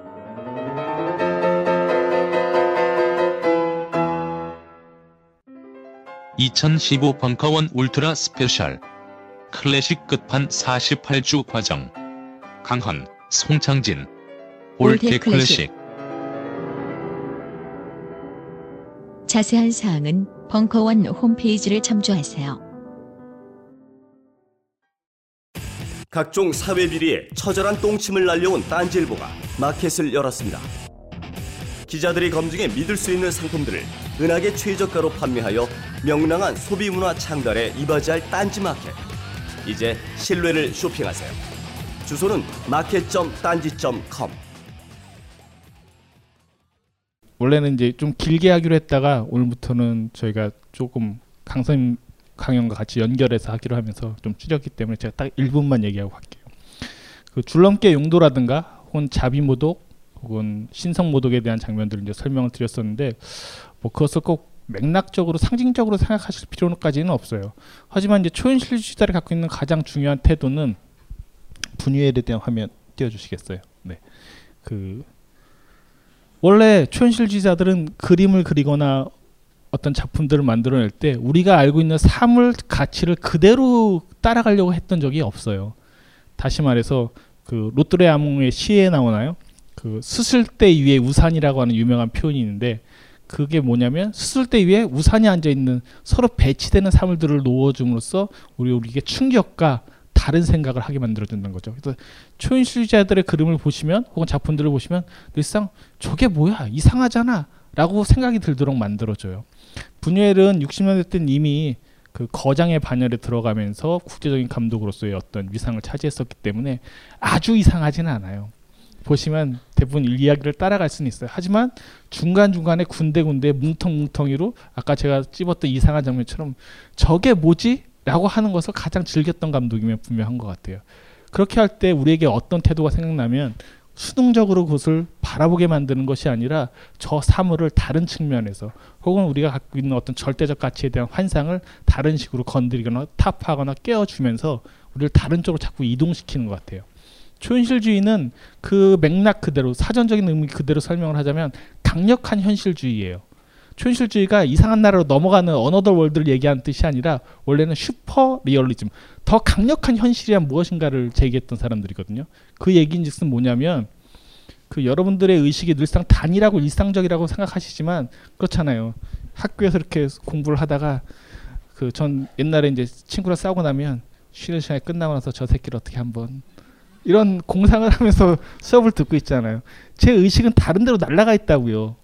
(2015) 벙커원 울트라 스페셜 클래식 끝판 48주 과정 강헌, 송창진 올드 클래식 클래식. 자세한 사항은 벙커원 홈페이지를 참조하세요. 각종 사회 비리에 처절한 똥침을 날려온 딴지일보가 마켓을 열었습니다. 기자들이 검증해 믿을 수 있는 상품들을 은하계 최저가로 판매하여 명랑한 소비 문화 창달에 이바지할 딴지 마켓. 이제 신뢰를 쇼핑하세요. 주소는 마켓.딴지.com. 원래는 이제 좀 길게 하기로 했다가 오늘부터는 저희가 조금 강선 강연과 같이 연결해서 하기로 하면서 좀 줄였기 때문에 제가 딱 1분만 얘기하고 갈게요. 그 줄넘기 용도라든가 혹은 자비 모독 혹은 신성 모독에 대한 장면들을 이제 설명을 드렸었는데 뭐 그것을 꼭 맥락적으로 상징적으로 생각하실 필요까지는 없어요. 하지만 이제 초현실 주의자를 갖고 있는 가장 중요한 태도는 분유에 대한 화면 띄워주시겠어요? 네. 그 원래 초현실주의자들은 그림을 그리거나 어떤 작품들을 만들어낼 때 우리가 알고 있는 사물 가치를 그대로 따라가려고 했던 적이 없어요. 다시 말해서 그 로트레 아몽의 시에 나오나요? 그 수술대 위에 우산이라고 하는 유명한 표현이 있는데 그게 뭐냐면 수술대 위에 우산이 앉아 있는 서로 배치되는 사물들을 놓아줌으로써 우리 우리에게 충격과 다른 생각을 하게 만들어준다는 거죠. 그래서 초인실자들의 그림을 보시면 혹은 작품들을 보시면 늘상 저게 뭐야 이상하잖아라고 생각이 들도록 만들어줘요. 분유엘은 60년대 때 이미 그 거장의 반열에 들어가면서 국제적인 감독으로서의 어떤 위상을 차지했었기 때문에 아주 이상하지는 않아요. 보시면 대부분 이야기를 따라갈 수는 있어요. 하지만 중간중간에 군데군데 뭉텅뭉텅이로 아까 제가 찝었던 이상한 장면처럼 저게 뭐지? 라고 하는 것을 가장 즐겼던 감독이면 분명한 것 같아요. 그렇게 할 때 우리에게 어떤 태도가 생각나면 수동적으로 그것을 바라보게 만드는 것이 아니라 저 사물을 다른 측면에서 혹은 우리가 갖고 있는 어떤 절대적 가치에 대한 환상을 다른 식으로 건드리거나 타파하거나 깨워주면서 우리를 다른 쪽으로 자꾸 이동시키는 것 같아요. 초현실주의는 그 맥락 그대로 사전적인 의미 그대로 설명을 하자면 강력한 현실주의예요. 초현실주의가 이상한 나라로 넘어가는 another world를 얘기하는 뜻이 아니라 원래는 슈퍼 리얼리즘 더 강력한 현실이란 무엇인가를 제기했던 사람들이거든요. 그 얘기인즉슨 뭐냐면 그 여러분들의 의식이 늘상 단일하고 일상적이라고 생각하시지만 그렇잖아요. 학교에서 이렇게 공부를 하다가 그 전 옛날에 이제 친구랑 싸우고 나면 쉬는 시간에 끝나고 나서 저 새끼를 어떻게 한번 이런 공상을 하면서 수업을 듣고 있잖아요. 제 의식은 다른 데로 날아가 있다고요.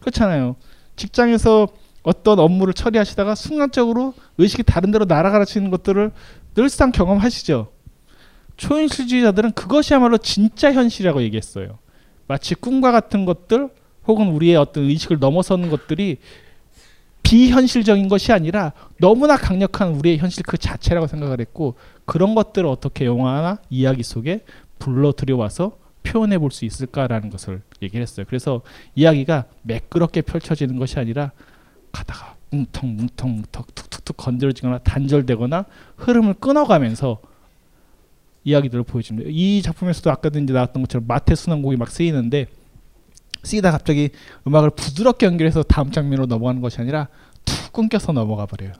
그렇잖아요. 직장에서 어떤 업무를 처리하시다가 순간적으로 의식이 다른 데로 날아가시는 것들을 늘상 경험하시죠. 초현실주의자들은 그것이야말로 진짜 현실이라고 얘기했어요. 마치 꿈과 같은 것들 혹은 우리의 어떤 의식을 넘어서는 것들이 비현실적인 것이 아니라 너무나 강력한 우리의 현실 그 자체라고 생각을 했고 그런 것들을 어떻게 영화나 이야기 속에 불러 들여와서 표현해 볼 수 있을까라는 것을 얘기를 했어요. 그래서 이야기가 매끄럽게 펼쳐지는 것이 아니라 가다가 뭉텅 뭉텅 뭉텅 툭툭툭 건드려지거나 단절되거나 흐름을 끊어가면서 이야기들을 보여줍니다. 이 작품에서도 아까도 이제 나왔던 것처럼 마태 순환곡이 막 쓰이는데 쓰이다 갑자기 음악을 부드럽게 연결해서 다음 장면으로 넘어가는 것이 아니라 툭 끊겨서 넘어가 버려요.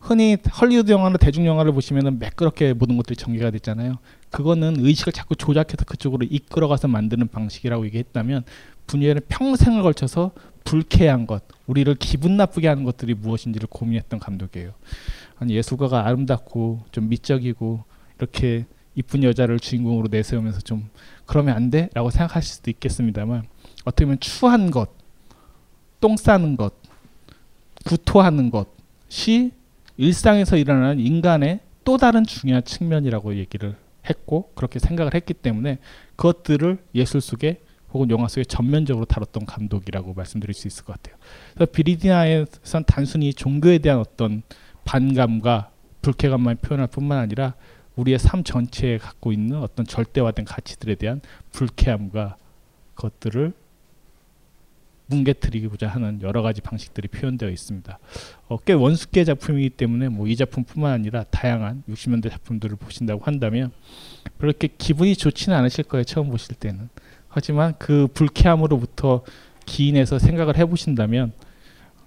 흔히 헐리우드 영화나 대중 영화를 보시면은 매끄럽게 모든 것들이 전개가 됐잖아요. 그거는 의식을 자꾸 조작해서 그쪽으로 이끌어가서 만드는 방식이라고 얘기했다면 분유에는 평생을 걸쳐서 불쾌한 것, 우리를 기분 나쁘게 하는 것들이 무엇인지를 고민했던 감독이에요. 아니 예술가가 아름답고 좀 미적이고 이렇게 이쁜 여자를 주인공으로 내세우면서 좀 그러면 안 돼? 라고 생각하실 수도 있겠습니다만 어떻게 보면 추한 것, 똥 싸는 것, 구토하는 것이 일상에서 일어나는 인간의 또 다른 중요한 측면이라고 얘기를 했고 그렇게 생각을 했기 때문에 그것들을 예술 속에 혹은 영화 속에 전면적으로 다뤘던 감독이라고 말씀드릴 수 있을 것 같아요. 그래서 비리디나에선 단순히 종교에 대한 어떤 반감과 불쾌감만 표현할 뿐만 아니라 우리의 삶 전체에 갖고 있는 어떤 절대화된 가치들에 대한 불쾌함과 것들을 뭉개뜨리고자 하는 여러 가지 방식들이 표현되어 있습니다. 어, 꽤 원숙계 작품이기 때문에 뭐 이 작품뿐만 아니라 다양한 60년대 작품들을 보신다고 한다면 그렇게 기분이 좋지는 않으실 거예요. 처음 보실 때는. 하지만 그 불쾌함으로부터 기인해서 생각을 해보신다면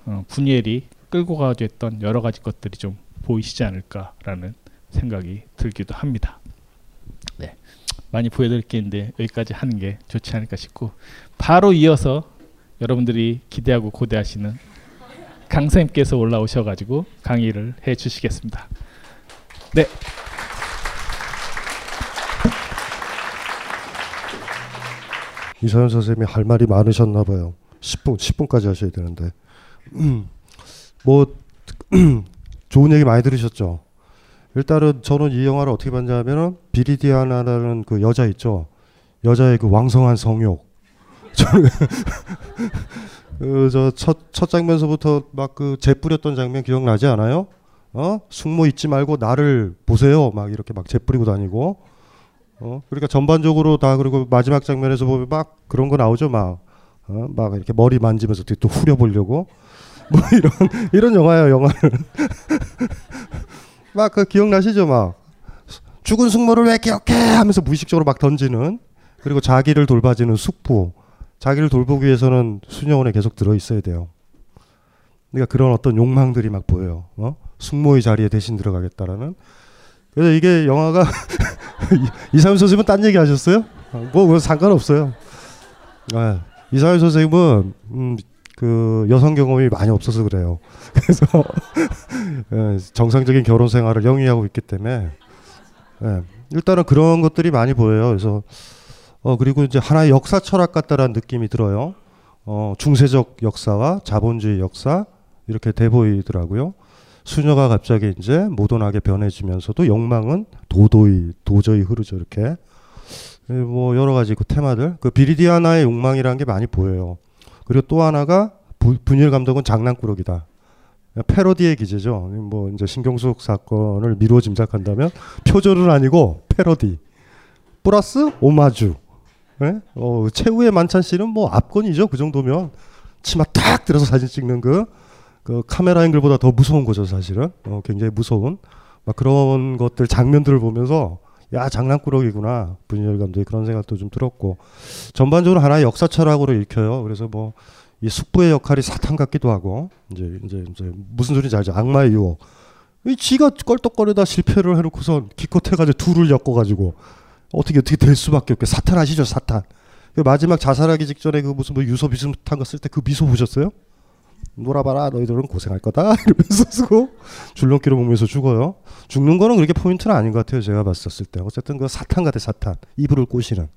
어, 분이엘이 끌고 가졌던 여러 가지 것들이 좀 보이시지 않을까라는 생각이 들기도 합니다. 네, 많이 보여드릴 게 있는데 여기까지 하는 게 좋지 않을까 싶고 바로 이어서 여러분들이 기대하고 고대하시는 강사님께서 올라오셔가지고 강의를 해주시겠습니다. 네. 이사연 선생님이 할 말이 많으셨나 봐요. 10분 10분까지 하셔야 되는데 음, *clears throat* 뭐 *clears throat* 좋은 얘기 많이 들으셨죠. 일단은 저는 이 영화를 어떻게 봤냐면은 비리디아나라는 그 여자 있죠. 여자의 그 왕성한 성욕. 저는 *laughs* 그저첫 첫 장면서부터 막 그 재 뿌렸던 장면 기억나지 않아요? 어? 숙모 잊지 말고 나를 보세요. 막 이렇게 막 재 뿌리고 다니고. 어? 그러니까 전반적으로 다 그리고 마지막 장면에서 보면 막 그런 거 나오죠. 막 어? 막 이렇게 머리 만지면서 뒤또 후려 보려고. *laughs* 뭐 이런 이런 영화예요, 영화는. *laughs* 막 그 기억나시죠, 막 죽은 숙모를 왜 기억해 하면서 무의식적으로 막 던지는 그리고 자기를 돌봐주는 숙부. 자기를 돌보기 위해서는 수녀원에 계속 들어 있어야 돼요. 그러니까 그런 어떤 욕망들이 막 보여요. 어? 숙모의 자리에 대신 들어가겠다라는. 그래서 이게 영화가 *laughs* 이사연 선생님은 딴 얘기 하셨어요? 뭐, 뭐 상관없어요. 아, 이사연 선생님은 음, 그 여성 경험이 많이 없어서 그래요. *laughs* 그래서 예, 정상적인 결혼 생활을 영위하고 있기 때문에 예, 일단은 그런 것들이 많이 보여요. 그래서 어 그리고 이제 하나의 역사 철학 같다라는 느낌이 들어요. 어 중세적 역사와 자본주의 역사 이렇게 돼 보이더라고요. 수녀가 갑자기 이제 모던하게 변해지면서도 욕망은 도도히 도저히 흐르죠 이렇게 예, 뭐 여러 가지 그 테마들 그 비리디아나의 욕망이라는 게 많이 보여요. 그리고 또 하나가 부, 분일 감독은 장난꾸러기다. 패러디의 기제죠. 뭐 이제 신경숙 사건을 미루어 짐작한다면 표절은 아니고 패러디 플러스 오마주. 예? 어, 최후의 만찬 씨는 뭐 압권이죠. 그 정도면 치마 딱 들어서 사진 찍는 그, 그 카메라 앵글보다 더 무서운 거죠. 사실은 어, 굉장히 무서운 막 그런 것들 장면들을 보면서 야 장난꾸러기구나 분열 감독이 그런 생각도 좀 들었고 전반적으로 하나의 역사 철학으로 읽혀요. 그래서 뭐 이 숙부의 역할이 사탄 같기도 하고 이제 이제 이제 무슨 소리인지 알죠? 악마의 유혹. 이 지가 껄떡거리다 실패를 해놓고서 기껏 해가지고 둘을 엮어가지고 어떻게 어떻게 될 수밖에 없게 사탄 아시죠 사탄. 그 마지막 자살하기 직전에 그 무슨 뭐 유서 비슷한 거 쓸 때 그 미소 보셨어요? 놀아봐라 너희들은 고생할 거다 *laughs* 이러면서 쓰고 줄넘기로 먹면서 죽어요. 죽는 거는 그렇게 포인트는 아닌 것 같아요. 제가 봤었을 때 어쨌든 그 사탄 같아 사탄 이불을 꼬시는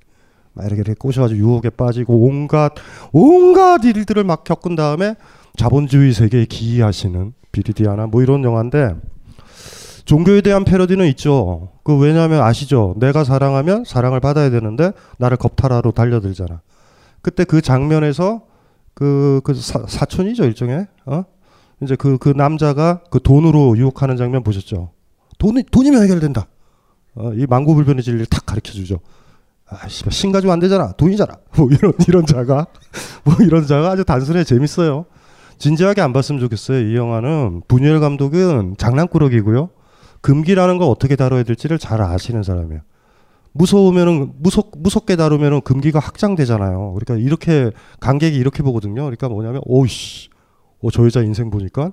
막 이렇게, 이렇게 꼬셔가지고 유혹에 빠지고 온갖 온갖 일들을 막 겪은 다음에 자본주의 세계에 기이하시는 비리디아나 뭐 이런 영화인데 종교에 대한 패러디는 있죠. 그 왜냐하면 아시죠? 내가 사랑하면 사랑을 받아야 되는데 나를 겁탈하러 달려들잖아. 그때 그 장면에서 그, 그 사, 사촌이죠 일종의 어 이제 그 그 남자가 그 돈으로 유혹하는 장면 보셨죠? 돈이 돈이면 해결된다. 어, 이 망고불변의 진리를 탁 가르쳐 주죠. 아, 씨발 신 가지고 안 되잖아. 돈이잖아. *laughs* 뭐 이런 이런 자가 *laughs* 뭐 이런 자가 아주 단순해 재밌어요. 진지하게 안 봤으면 좋겠어요. 이 영화는 분열 감독은 장난꾸러기고요. 금기라는 걸 어떻게 다뤄야 될지를 잘 아시는 사람이에요. 무서우면은 무섭 무섭게 다루면은 금기가 확장되잖아요. 그러니까 이렇게 관객이 이렇게 보거든요. 그러니까 뭐냐면 오이씨, 어저 여자 인생 보니까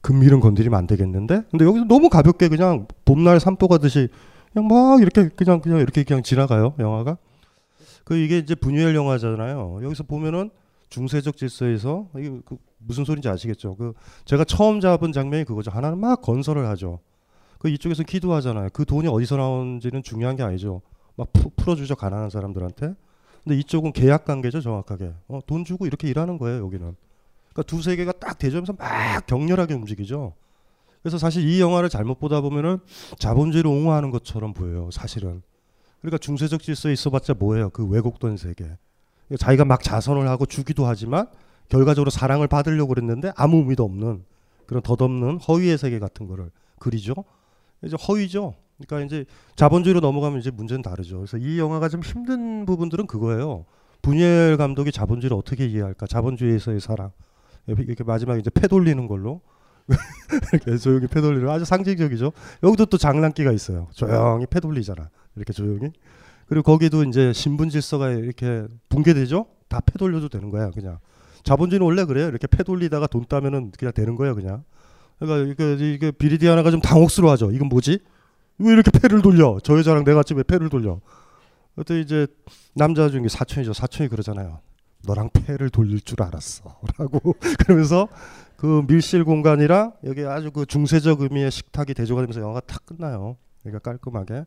금밀은 건드리면 안 되겠는데. 근데 여기서 너무 가볍게 그냥 봄날 산보 가듯이 그냥 막 이렇게 그냥 그냥 이렇게 그냥 지나가요 영화가. 그 이게 이제 분유엘 영화잖아요. 여기서 보면은 중세적 질서에서 이게 그 무슨 소리인지 아시겠죠? 그 제가 처음 잡은 장면이 그거죠. 하나는 막 건설을 하죠. 그 이쪽에서 기도하잖아요. 그 돈이 어디서 나오는지는 중요한 게 아니죠. 막 푸, 풀어주죠 가난한 사람들한테. 근데 이쪽은 계약 관계죠 정확하게. 어, 돈 주고 이렇게 일하는 거예요 여기는. 그러니까 두 세계가 딱 대조하면서 막 격렬하게 움직이죠. 그래서 사실 이 영화를 잘못 보다 보면은 자본주의를 옹호하는 것처럼 보여요 사실은. 그러니까 중세적 질서에 있어봤자 뭐예요 그 왜곡된 세계. 그러니까 자기가 막 자선을 하고 주기도 하지만 결과적으로 사랑을 받으려고 그랬는데 아무 의미도 없는 그런 덧없는 허위의 세계 같은 거를 그리죠. 이제 허위죠. 그러니까 이제 자본주의로 넘어가면 이제 문제는 다르죠. 그래서 이 영화가 좀 힘든 부분들은 그거예요. 분열 감독이 자본주의를 어떻게 이해할까? 자본주의에서의 사랑. 이렇게 마지막에 이제 패 돌리는 걸로 *laughs* 이렇게 조용히 패 돌리는 아주 상징적이죠. 여기도 또 장난기가 있어요. 조용히 패 돌리잖아. 이렇게 조용히. 그리고 거기도 이제 신분 질서가 이렇게 붕괴되죠. 다 패 돌려도 되는 거야, 그냥. 자본주의는 원래 그래요. 이렇게 패 돌리다가 돈 따면은 그냥 되는 거예요, 그냥. 그러니까 이게, 이게 비리디아나가 좀 당혹스러워하죠. 이건 뭐지? 왜 이렇게 패를 돌려? 저 여자랑 내가 지금 왜 패를 돌려? 그때 이제 남자 중에 사촌이죠. 사촌이 그러잖아요. 너랑 패를 돌릴 줄 알았어. *laughs* 라고 그러면서 그 밀실 공간이랑 여기 아주 그 중세적 의미의 식탁이 대조가 되면서 영화가 탁 끝나요. 그러니까 깔끔하게.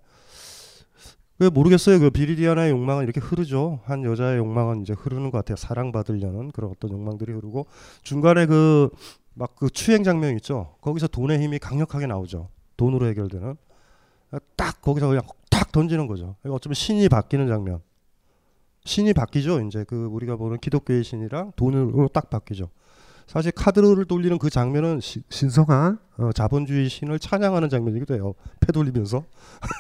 왜 모르겠어요. 그 비리디아나의 욕망은 이렇게 흐르죠. 한 여자의 욕망은 이제 흐르는 것 같아요. 사랑받으려는 그런 어떤 욕망들이 흐르고 중간에 그 막 그 추행 장면 있죠. 거기서 돈의 힘이 강력하게 나오죠. 돈으로 해결되는 딱 거기서 그냥 탁 던지는 거죠. 어쩌면 신이 바뀌는 장면. 신이 바뀌죠. 이제 그 우리가 보는 기독교의 신이랑 돈으로 딱 바뀌죠. 사실 카드를 돌리는 그 장면은 시, 신성한 어, 자본주의 신을 찬양하는 장면이기도 해요. 패 돌리면서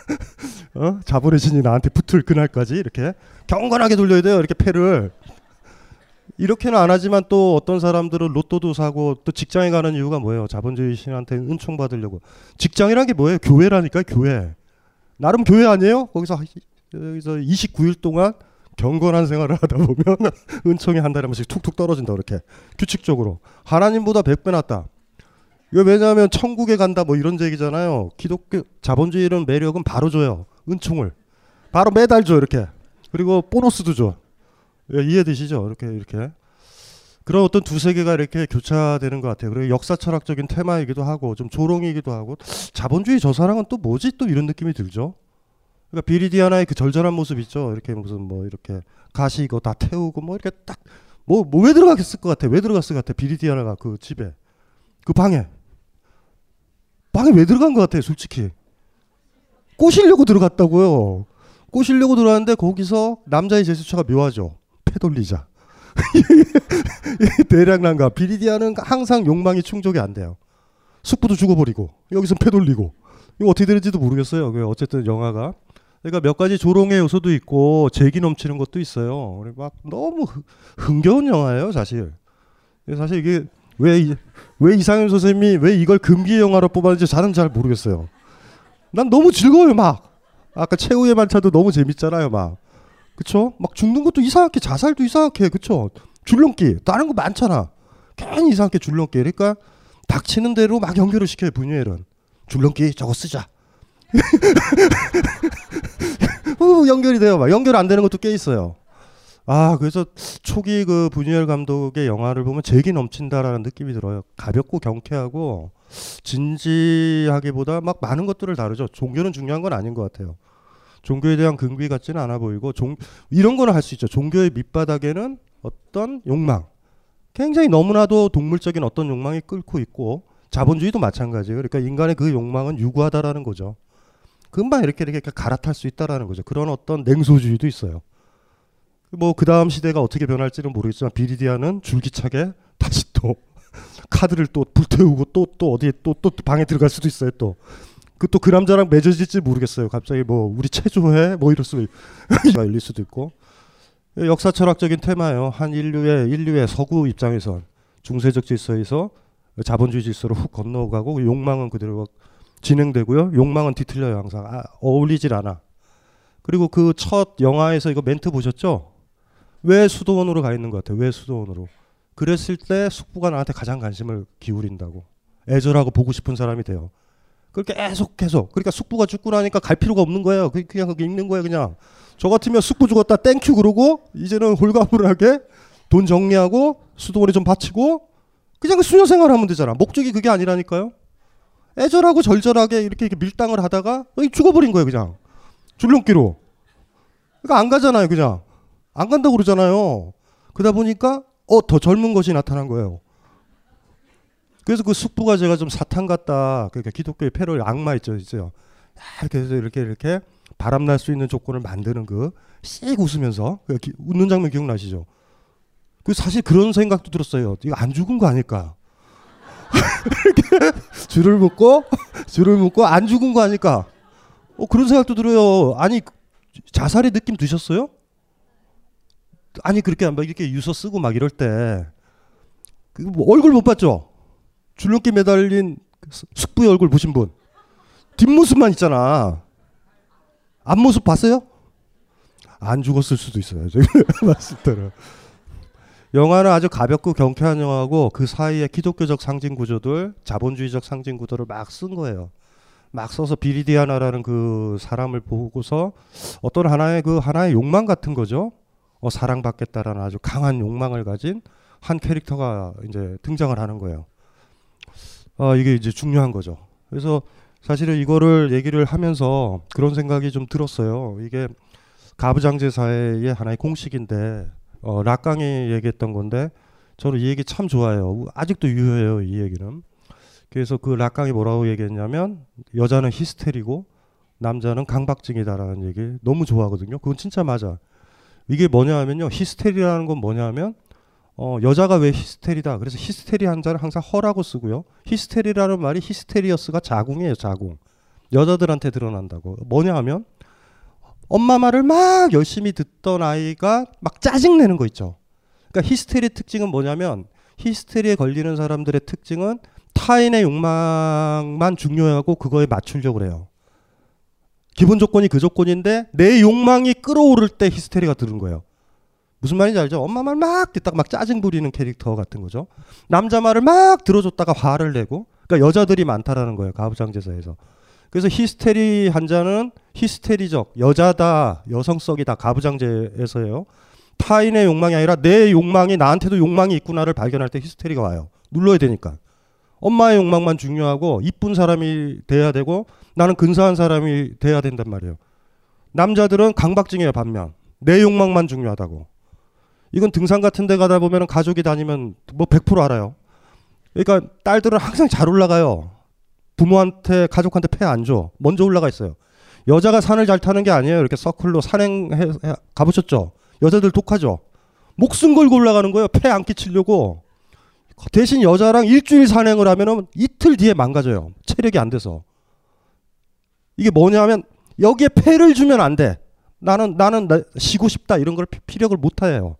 *laughs* 어? 자본의 신이 나한테 붙을 그날까지 이렇게 경건하게 돌려야 돼요. 이렇게 패를 이렇게는 안 하지만 또 어떤 사람들은 로또도 사고 또 직장에 가는 이유가 뭐예요? 자본주의 신한테 은총 받으려고. 직장이란 게 뭐예요? 교회라니까 교회. 나름 교회 아니에요? 거기서 여기서 29일 동안 경건한 생활을 하다 보면 *laughs* 은총이 한 달에 한 번씩 툭툭 떨어진다 그렇게 규칙적으로 하나님보다 100배 낫다. 이거 왜냐하면 천국에 간다 뭐 이런 얘기잖아요. 기독교 자본주의는 매력은 바로 줘요. 은총을 바로 매달 줘 이렇게 그리고 보너스도 줘. 예, 이해되시죠? 이렇게 이렇게 그런 어떤 두세 개가 이렇게 교차되는 것 같아요. 그리고 역사 철학적인 테마이기도 하고 좀 조롱이기도 하고 자본주의 저 사랑은 또 뭐지 또 이런 느낌이 들죠. 그러니까 비리디아나의 그 절절한 모습 있죠. 이렇게 무슨 뭐 이렇게 가시 이거 다 태우고 뭐 이렇게 딱 뭐 뭐 왜 들어갔을 것 같아? 왜 들어갔을 것 같아? 비리디아나가 그 집에 그 방에 방에 왜 들어간 것 같아요? 솔직히 꼬시려고 들어갔다고요. 꼬시려고 들어갔는데 거기서 남자의 제스처가 묘하죠. 패 돌리자. 대략난가 비리디아는 항상 욕망이 충족이 안 돼요. 숙부도 죽어버리고 여기서 패 돌리고 이거 어떻게 되는지도 모르겠어요. 어쨌든 영화가 그러니까 몇 가지 조롱의 요소도 있고 재기 넘치는 것도 있어요. 막 너무 흥겨운 영화예요, 사실. 사실 이게 왜, 왜 이상현 선생님이 왜 이걸 금기 영화로 뽑았는지 저는 잘 모르겠어요. 난 너무 즐거워요, 막. 아까 최후의 만차도 너무 재밌잖아요, 막. 그쵸? 막 죽는 것도 이상하게, 자살도 이상하게, 그쵸? 줄넘기. 다른 거 많잖아. 괜히 이상하게 줄넘기. 그러니까 닥치는 대로 막 연결을 시켜요, 분유엘은. 줄넘기 저거 쓰자. *laughs* 후, 연결이 돼요. 막 연결 안 되는 것도 꽤 있어요. 아 그래서 초기 그 분유열 감독의 영화를 보면 재기 넘친다라는 느낌이 들어요. 가볍고 경쾌하고 진지하기보다 막 많은 것들을 다루죠. 종교는 중요한 건 아닌 것 같아요. 종교에 대한 근귀 같지는 않아 보이고 종, 이런 거는 할 수 있죠. 종교의 밑바닥에는 어떤 욕망, 굉장히 너무나도 동물적인 어떤 욕망이 끓고 있고 자본주의도 마찬가지예요. 그러니까 인간의 그 욕망은 유구하다라는 거죠. 금방 이렇게 이렇게 갈아탈 수 있다라는 거죠. 그런 어떤 냉소주의도 있어요. 뭐 그 다음 시대가 어떻게 변할지는 모르겠지만 비리디아는 줄기차게 다시 또 *laughs* 카드를 또 불태우고 또또 어디에 또 또 방에 들어갈 수도 있어요. 또 그 또 그 남자랑 맺어질지 모르겠어요. 갑자기 뭐 우리 체조해 뭐 이럴 수도 열릴 *laughs* 수도 있고 역사 철학적인 테마예요. 한 인류의 인류의 서구 입장에선 중세적 질서에서 자본주의 질서로 훅 건너가고 욕망은 그대로 진행되고요. 욕망은 뒤틀려요 항상 아, 어울리질 않아. 그리고 그 첫 영화에서 이거 멘트 보셨죠? 왜 수도원으로 가 있는 것 같아요? 왜 수도원으로? 그랬을 때 숙부가 나한테 가장 관심을 기울인다고 애절하고 보고 싶은 사람이 돼요. 그렇게 계속 계속 그러니까 숙부가 죽고 나니까 갈 필요가 없는 거예요. 그냥 거기 있는 거예요 그냥. 저 같으면 숙부 죽었다 thank you 그러고 이제는 홀가분하게 돈 정리하고 수도원에 좀 바치고 그냥 수녀 생활하면 되잖아. 목적이 그게 아니라니까요. 애절하고 절절하게 이렇게, 이렇게 밀당을 하다가 죽어버린 거예요 그냥 줄넘기로. 그러니까 안 가잖아요 그냥. 안 간다고 그러잖아요. 그러다 보니까 어 더 젊은 것이 나타난 거예요. 그래서 그 숙부가 제가 좀 사탄 같다. 그러니까 기독교의 패를 악마 있죠, 있어요. 이렇게 해서 이렇게 이렇게 바람 날 수 있는 조건을 만드는 그 씩 웃으면서 그 기, 웃는 장면 기억나시죠? 그 사실 그런 생각도 들었어요. 이거 안 죽은 거 아닐까? *laughs* 이렇게 줄을 묶고 줄을 묶고 안 죽은 거 아닐까? 어 그런 생각도 들어요. 아니 자살의 느낌 드셨어요? 아니 그렇게 막 이렇게 유서 쓰고 막 이럴 때그뭐 얼굴 못 봤죠? 줄넘기 매달린 숙부의 얼굴 보신 분 뒷모습만 있잖아. 앞모습 봤어요? 안 죽었을 수도 있어요. 제가 봤을 때는. 영화는 아주 가볍고 경쾌한 영화고 그 사이에 기독교적 상징 구조들, 자본주의적 상징 구도를 막 쓴 거예요. 막 써서 비리디아나라는 그 사람을 보고서 어떤 하나의 그 하나의 욕망 같은 거죠. 어, 사랑받겠다라는 아주 강한 욕망을 가진 한 캐릭터가 이제 등장을 하는 거예요. 어, 이게 이제 중요한 거죠. 그래서 사실은 이거를 얘기를 하면서 그런 생각이 좀 들었어요. 이게 가부장제 사회의 하나의 공식인데 어, 락강이 얘기했던 건데 저는 이 얘기 참 좋아해요. 아직도 유효해요. 이 얘기는. 그래서 그 락강이 뭐라고 얘기했냐면 여자는 히스테리고 남자는 강박증이다라는 얘기 너무 좋아하거든요. 그건 진짜 맞아. 이게 뭐냐 하면요. 히스테리라는 건 뭐냐 하면 어, 여자가 왜 히스테리다. 그래서 히스테리 한자를 항상 허라고 쓰고요. 히스테리라는 말이 히스테리어스가 자궁이에요. 자궁. 여자들한테 드러난다고. 뭐냐 하면 엄마 말을 막 열심히 듣던 아이가 막 짜증내는 거 있죠. 그러니까 히스테리의 특징은 뭐냐면 히스테리에 걸리는 사람들의 특징은 타인의 욕망만 중요하고 그거에 맞추려고 그래요. 기본 조건이 그 조건인데 내 욕망이 끌어오를 때 히스테리가 들은 거예요. 무슨 말인지 알죠? 엄마 말 막 듣다가 막 짜증 부리는 캐릭터 같은 거죠. 남자 말을 막 들어줬다가 화를 내고 그러니까 여자들이 많다라는 거예요. 가부장제사에서. 그래서 히스테리 한자는 히스테리적 여자다 여성성이다 가부장제에서요. 타인의 욕망이 아니라 내 욕망이 나한테도 욕망이 있구나를 발견할 때 히스테리가 와요. 눌러야 되니까. 엄마의 욕망만 중요하고 이쁜 사람이 돼야 되고 나는 근사한 사람이 돼야 된단 말이에요. 남자들은 강박증이에요 반면 내 욕망만 중요하다고. 이건 등산 같은 데 가다 보면 가족이 다니면 뭐 100% 알아요. 그러니까 딸들은 항상 잘 올라가요. 부모한테 가족한테 패 안 줘. 먼저 올라가 있어요. 여자가 산을 잘 타는 게 아니에요. 이렇게 서클로 산행 해, 해- 가보셨죠? 여자들 독하죠. 목숨 걸고 올라가는 거예요. 패 안 끼치려고. 대신 여자랑 일주일 산행을 하면은 이틀 뒤에 망가져요. 체력이 안 돼서. 이게 뭐냐면 여기에 패를 주면 안 돼. 나는 나는 나- 쉬고 싶다 이런 걸 피- 피력을 못 해요.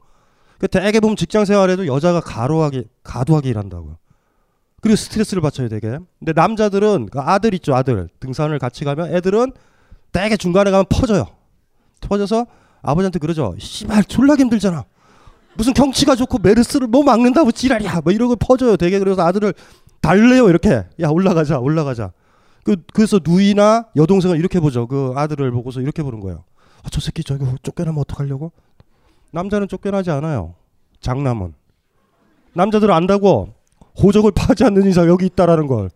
그 대개 보면 직장 생활에도 여자가 가로하게 가도하게 일한다고요. 그리고 스트레스를 받쳐야 되게. 근데 남자들은 그 아들 있죠 아들 등산을 같이 가면 애들은 대개 중간에 가면 퍼져요. 퍼져서 아버지한테 그러죠. 씨발 졸라 힘들잖아. 무슨 경치가 좋고 메르스를 뭐 막는다고 지랄이야. 뭐 이러고 퍼져요. 되게 그래서 아들을 달래요 이렇게. 야 올라가자 올라가자. 그 그래서 누이나 여동생은 이렇게 보죠. 그 아들을 보고서 이렇게 보는 거예요. 아, 저 새끼 저기 쫓겨나면 어떡하려고? 남자는 쫓겨나지 않아요. 장남은. 남자들은 안다고 호적을 *laughs* 파지 않는 이상 여기 있다라는 걸.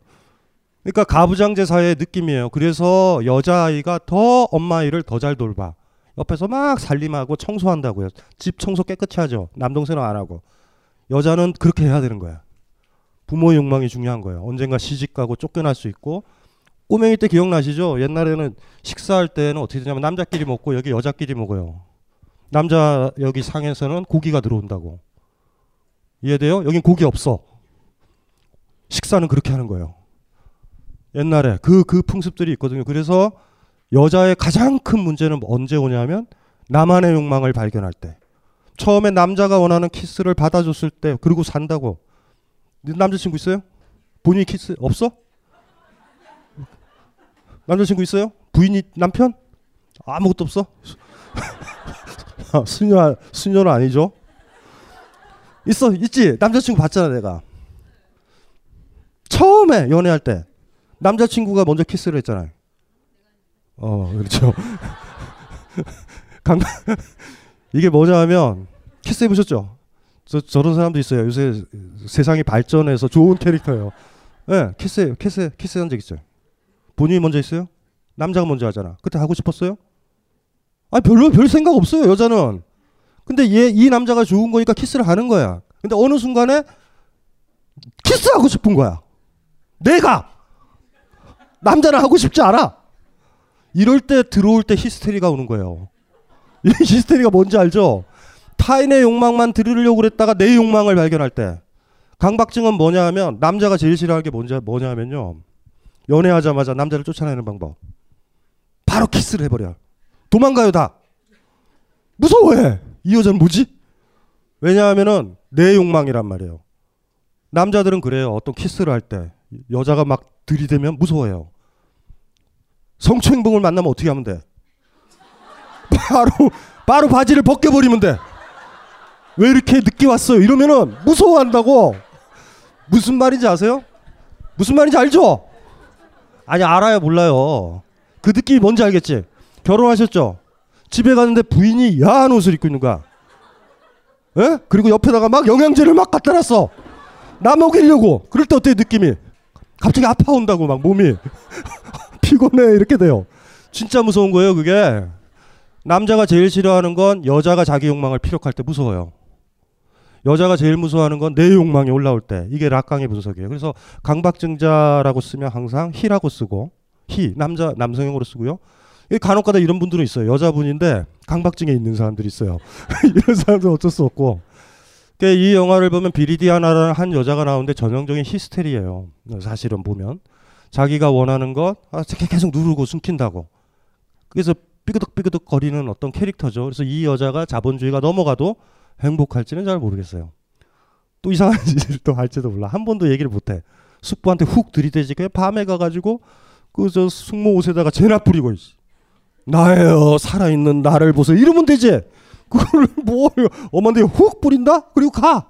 그러니까 가부장제 사회의 느낌이에요. 그래서 여자아이가 더 엄마 일을 더 잘 돌봐. 옆에서 막 살림하고 청소한다고요. 집 청소 깨끗이 하죠. 남동생은 안 하고. 여자는 그렇게 해야 되는 거야. 부모의 욕망이 중요한 거예요. 언젠가 시집 가고 쫓겨날 수 있고 꼬맹이 때 기억나시죠? 옛날에는 식사할 때는 어떻게 되냐면 남자끼리 먹고 여기 여자끼리 먹어요. 남자 여기 상에서는 고기가 들어온다고. 이해돼요? 여긴 고기 없어. 식사는 그렇게 하는 거예요. 옛날에 그 그 풍습들이 있거든요. 그래서 여자의 가장 큰 문제는 언제 오냐면 나만의 욕망을 발견할 때. 처음에 남자가 원하는 키스를 받아줬을 때 그리고 산다고. 네 남자친구 있어요? 본인이 키스 없어? 남자친구 있어요? 부인이 남편? 아무것도 없어? 아, 수녀 수녀는 아니죠? 있어 있지 남자친구 봤잖아 내가 처음에 연애할 때 남자친구가 먼저 키스를 했잖아요. 어 그렇죠. *laughs* 강 *laughs* 이게 뭐냐면 키스 해보셨죠? 저 저런 사람도 있어요. 요새 세상이 발전해서 좋은 캐릭터예요. 예, 네, 키스 키스 키스 한 적 있어요. 본인이 먼저 했어요? 남자가 먼저 하잖아. 그때 하고 싶었어요? 아 별로 별 생각 없어요 여자는. 근데 얘 이 남자가 좋은 거니까 키스를 하는 거야. 근데 어느 순간에 키스하고 싶은 거야. 내가 남자는 하고 싶지 않아. 이럴 때 들어올 때 히스테리가 오는 거예요. 이 *laughs* 히스테리가 뭔지 알죠? 타인의 욕망만 들으려고 그랬다가 내 욕망을 발견할 때. 강박증은 뭐냐 하면 남자가 제일 싫어하는 게 뭔지 뭐냐 하면요. 연애하자마자 남자를 쫓아내는 방법. 바로 키스를 해버려. 도망가요 다. 무서워해. 이 여자는 뭐지? 왜냐하면은 내 욕망이란 말이에요. 남자들은 그래요. 어떤 키스를 할 때 여자가 막 들이대면 무서워해요. 성추행범을 만나면 어떻게 하면 돼? 바로 바로 바지를 벗겨버리면 돼. 왜 이렇게 늦게 왔어요? 이러면은 무서워한다고. 무슨 말인지 아세요? 무슨 말인지 알죠? 아니 알아요 몰라요. 그 느낌이 뭔지 알겠지? 결혼하셨죠? 집에 가는데 부인이 야한 옷을 입고 있는 거야. 예? 그리고 옆에다가 막 영양제를 막 갖다 놨어. 나 먹이려고. 그럴 때 어때 느낌이? 갑자기 아파온다고 막 몸이 *laughs* 피곤해 이렇게 돼요. 진짜 무서운 거예요 그게. 남자가 제일 싫어하는 건 여자가 자기 욕망을 피력할 때 무서워요. 여자가 제일 무서워하는 건 내 욕망이 올라올 때 이게 락강의 분석이에요. 그래서 강박증자라고 쓰면 항상 히라고 쓰고 히 남자 남성형으로 쓰고요. 간혹가다 이런 분들은 있어요. 여자분인데 강박증에 있는 사람들이 있어요. *laughs* 이런 사람들 어쩔 수 없고. 그러니까 이 영화를 보면 비리디아나라는 한 여자가 나오는데 전형적인 히스테리예요. 사실은 보면 자기가 원하는 것 아, 계속 누르고 숨긴다고. 그래서 삐그덕삐그덕 거리는 어떤 캐릭터죠. 그래서 이 여자가 자본주의가 넘어가도 행복할지는 잘 모르겠어요. 또 이상한 *laughs* 짓을 또 할지도 몰라. 한 번도 얘기를 못해. 숙부한테 훅 들이대지. 그냥 밤에 가가지고 그 저 숙모 옷에다가 재나 뿌리고 있어. 나예요. 살아있는 나를 보세요. 이러면 되지. 그걸 뭐 엄한데 훅 뿌린다? 그리고 가.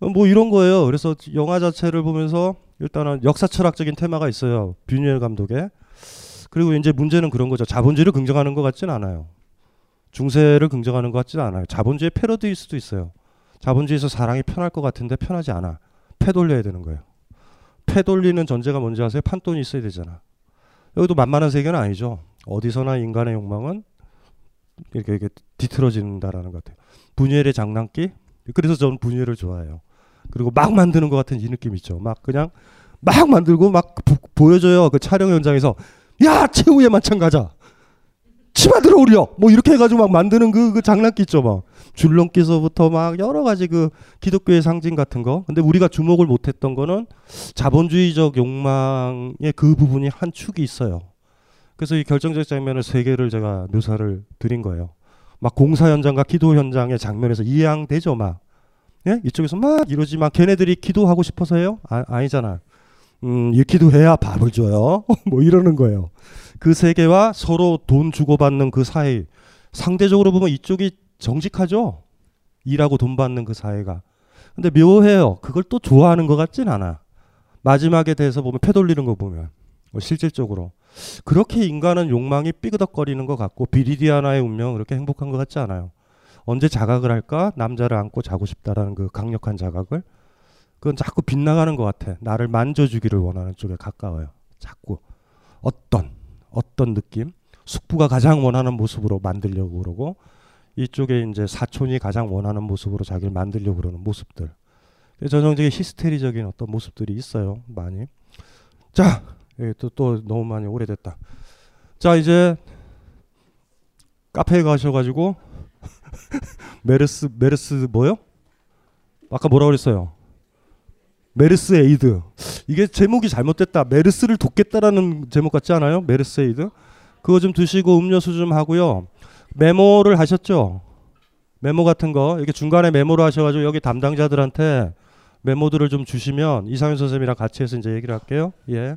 뭐 이런 거예요. 그래서 영화 자체를 보면서 일단은 역사 철학적인 테마가 있어요. 뷰니엘 감독의. 그리고 이제 문제는 그런 거죠. 자본주의를 긍정하는 것 같진 않아요. 중세를 긍정하는 것 같진 않아요. 자본주의 패러디일 수도 있어요. 자본주의에서 사랑이 편할 것 같은데 편하지 않아. 패 돌려야 되는 거예요. 패 돌리는 전제가 뭔지 아세요? 판돈이 있어야 되잖아. 여기도 만만한 세계는 아니죠. 어디서나 인간의 욕망은 이렇게, 이렇게 뒤틀어진다라는 것 같아요. 분열의 장난기? 그래서 저는 분열을 좋아해요. 그리고 막 만드는 것 같은 이 느낌 있죠. 막 그냥 막 만들고 막 보, 여줘요 그 촬영 현장에서 야 최후의 만찬 가자. 치마 들어 오려. 뭐 이렇게 해가지고 막 만드는 그, 그 장난기 있죠. 막 줄넘기서부터 막 여러 가지 그 기독교의 상징 같은 거. 근데 우리가 주목을 못했던 거는 자본주의적 욕망의 그 부분이 한 축이 있어요. 그래서 이 결정적 장면을 세 개를 제가 묘사를 드린 거예요. 막 공사 현장과 기도 현장의 장면에서 이양되죠, 막. 예? 이쪽에서 막 이러지 막 걔네들이 기도하고 싶어서요? 아, 아니잖아. 음, 이 기도해야 밥을 줘요. *laughs* 뭐 이러는 거예요. 그 세계와 서로 돈 주고받는 그 사이. 상대적으로 보면 이쪽이 정직하죠? 일하고 돈 받는 그 사회가. 근데 묘해요. 그걸 또 좋아하는 것 같진 않아. 마지막에 대해서 보면 패 돌리는 거 보면. 뭐 실질적으로. 그렇게 인간은 욕망이 삐그덕거리는 것 같고 비리디아나의 운명은 그렇게 행복한 것 같지 않아요. 언제 자각을 할까? 남자를 안고 자고 싶다라는 그 강력한 자각을 그건 자꾸 빗나가는 것 같아. 나를 만져주기를 원하는 쪽에 가까워요. 자꾸 어떤 어떤 느낌? 숙부가 가장 원하는 모습으로 만들려고 그러고 이쪽에 이제 사촌이 가장 원하는 모습으로 자기를 만들려고 그러는 모습들. 전형적인 히스테리적인 어떤 모습들이 있어요. 많이. 자, 예, 또, 또 너무 많이 오래됐다. 자, 이제 카페에 가셔가지고 *laughs* 메르스 메르스 뭐요? 아까 뭐라 그랬어요? 메르스 에이드. 이게 제목이 잘못됐다. 메르스를 돕겠다라는 제목 같지 않아요? 메르스 에이드. 그거 좀 드시고 음료수 좀 하고요. 메모를 하셨죠? 메모 같은 거 이렇게 중간에 메모를 하셔가지고 여기 담당자들한테 메모들을 좀 주시면 이상현 선생님이랑 같이 해서 이제 얘기를 할게요. 예.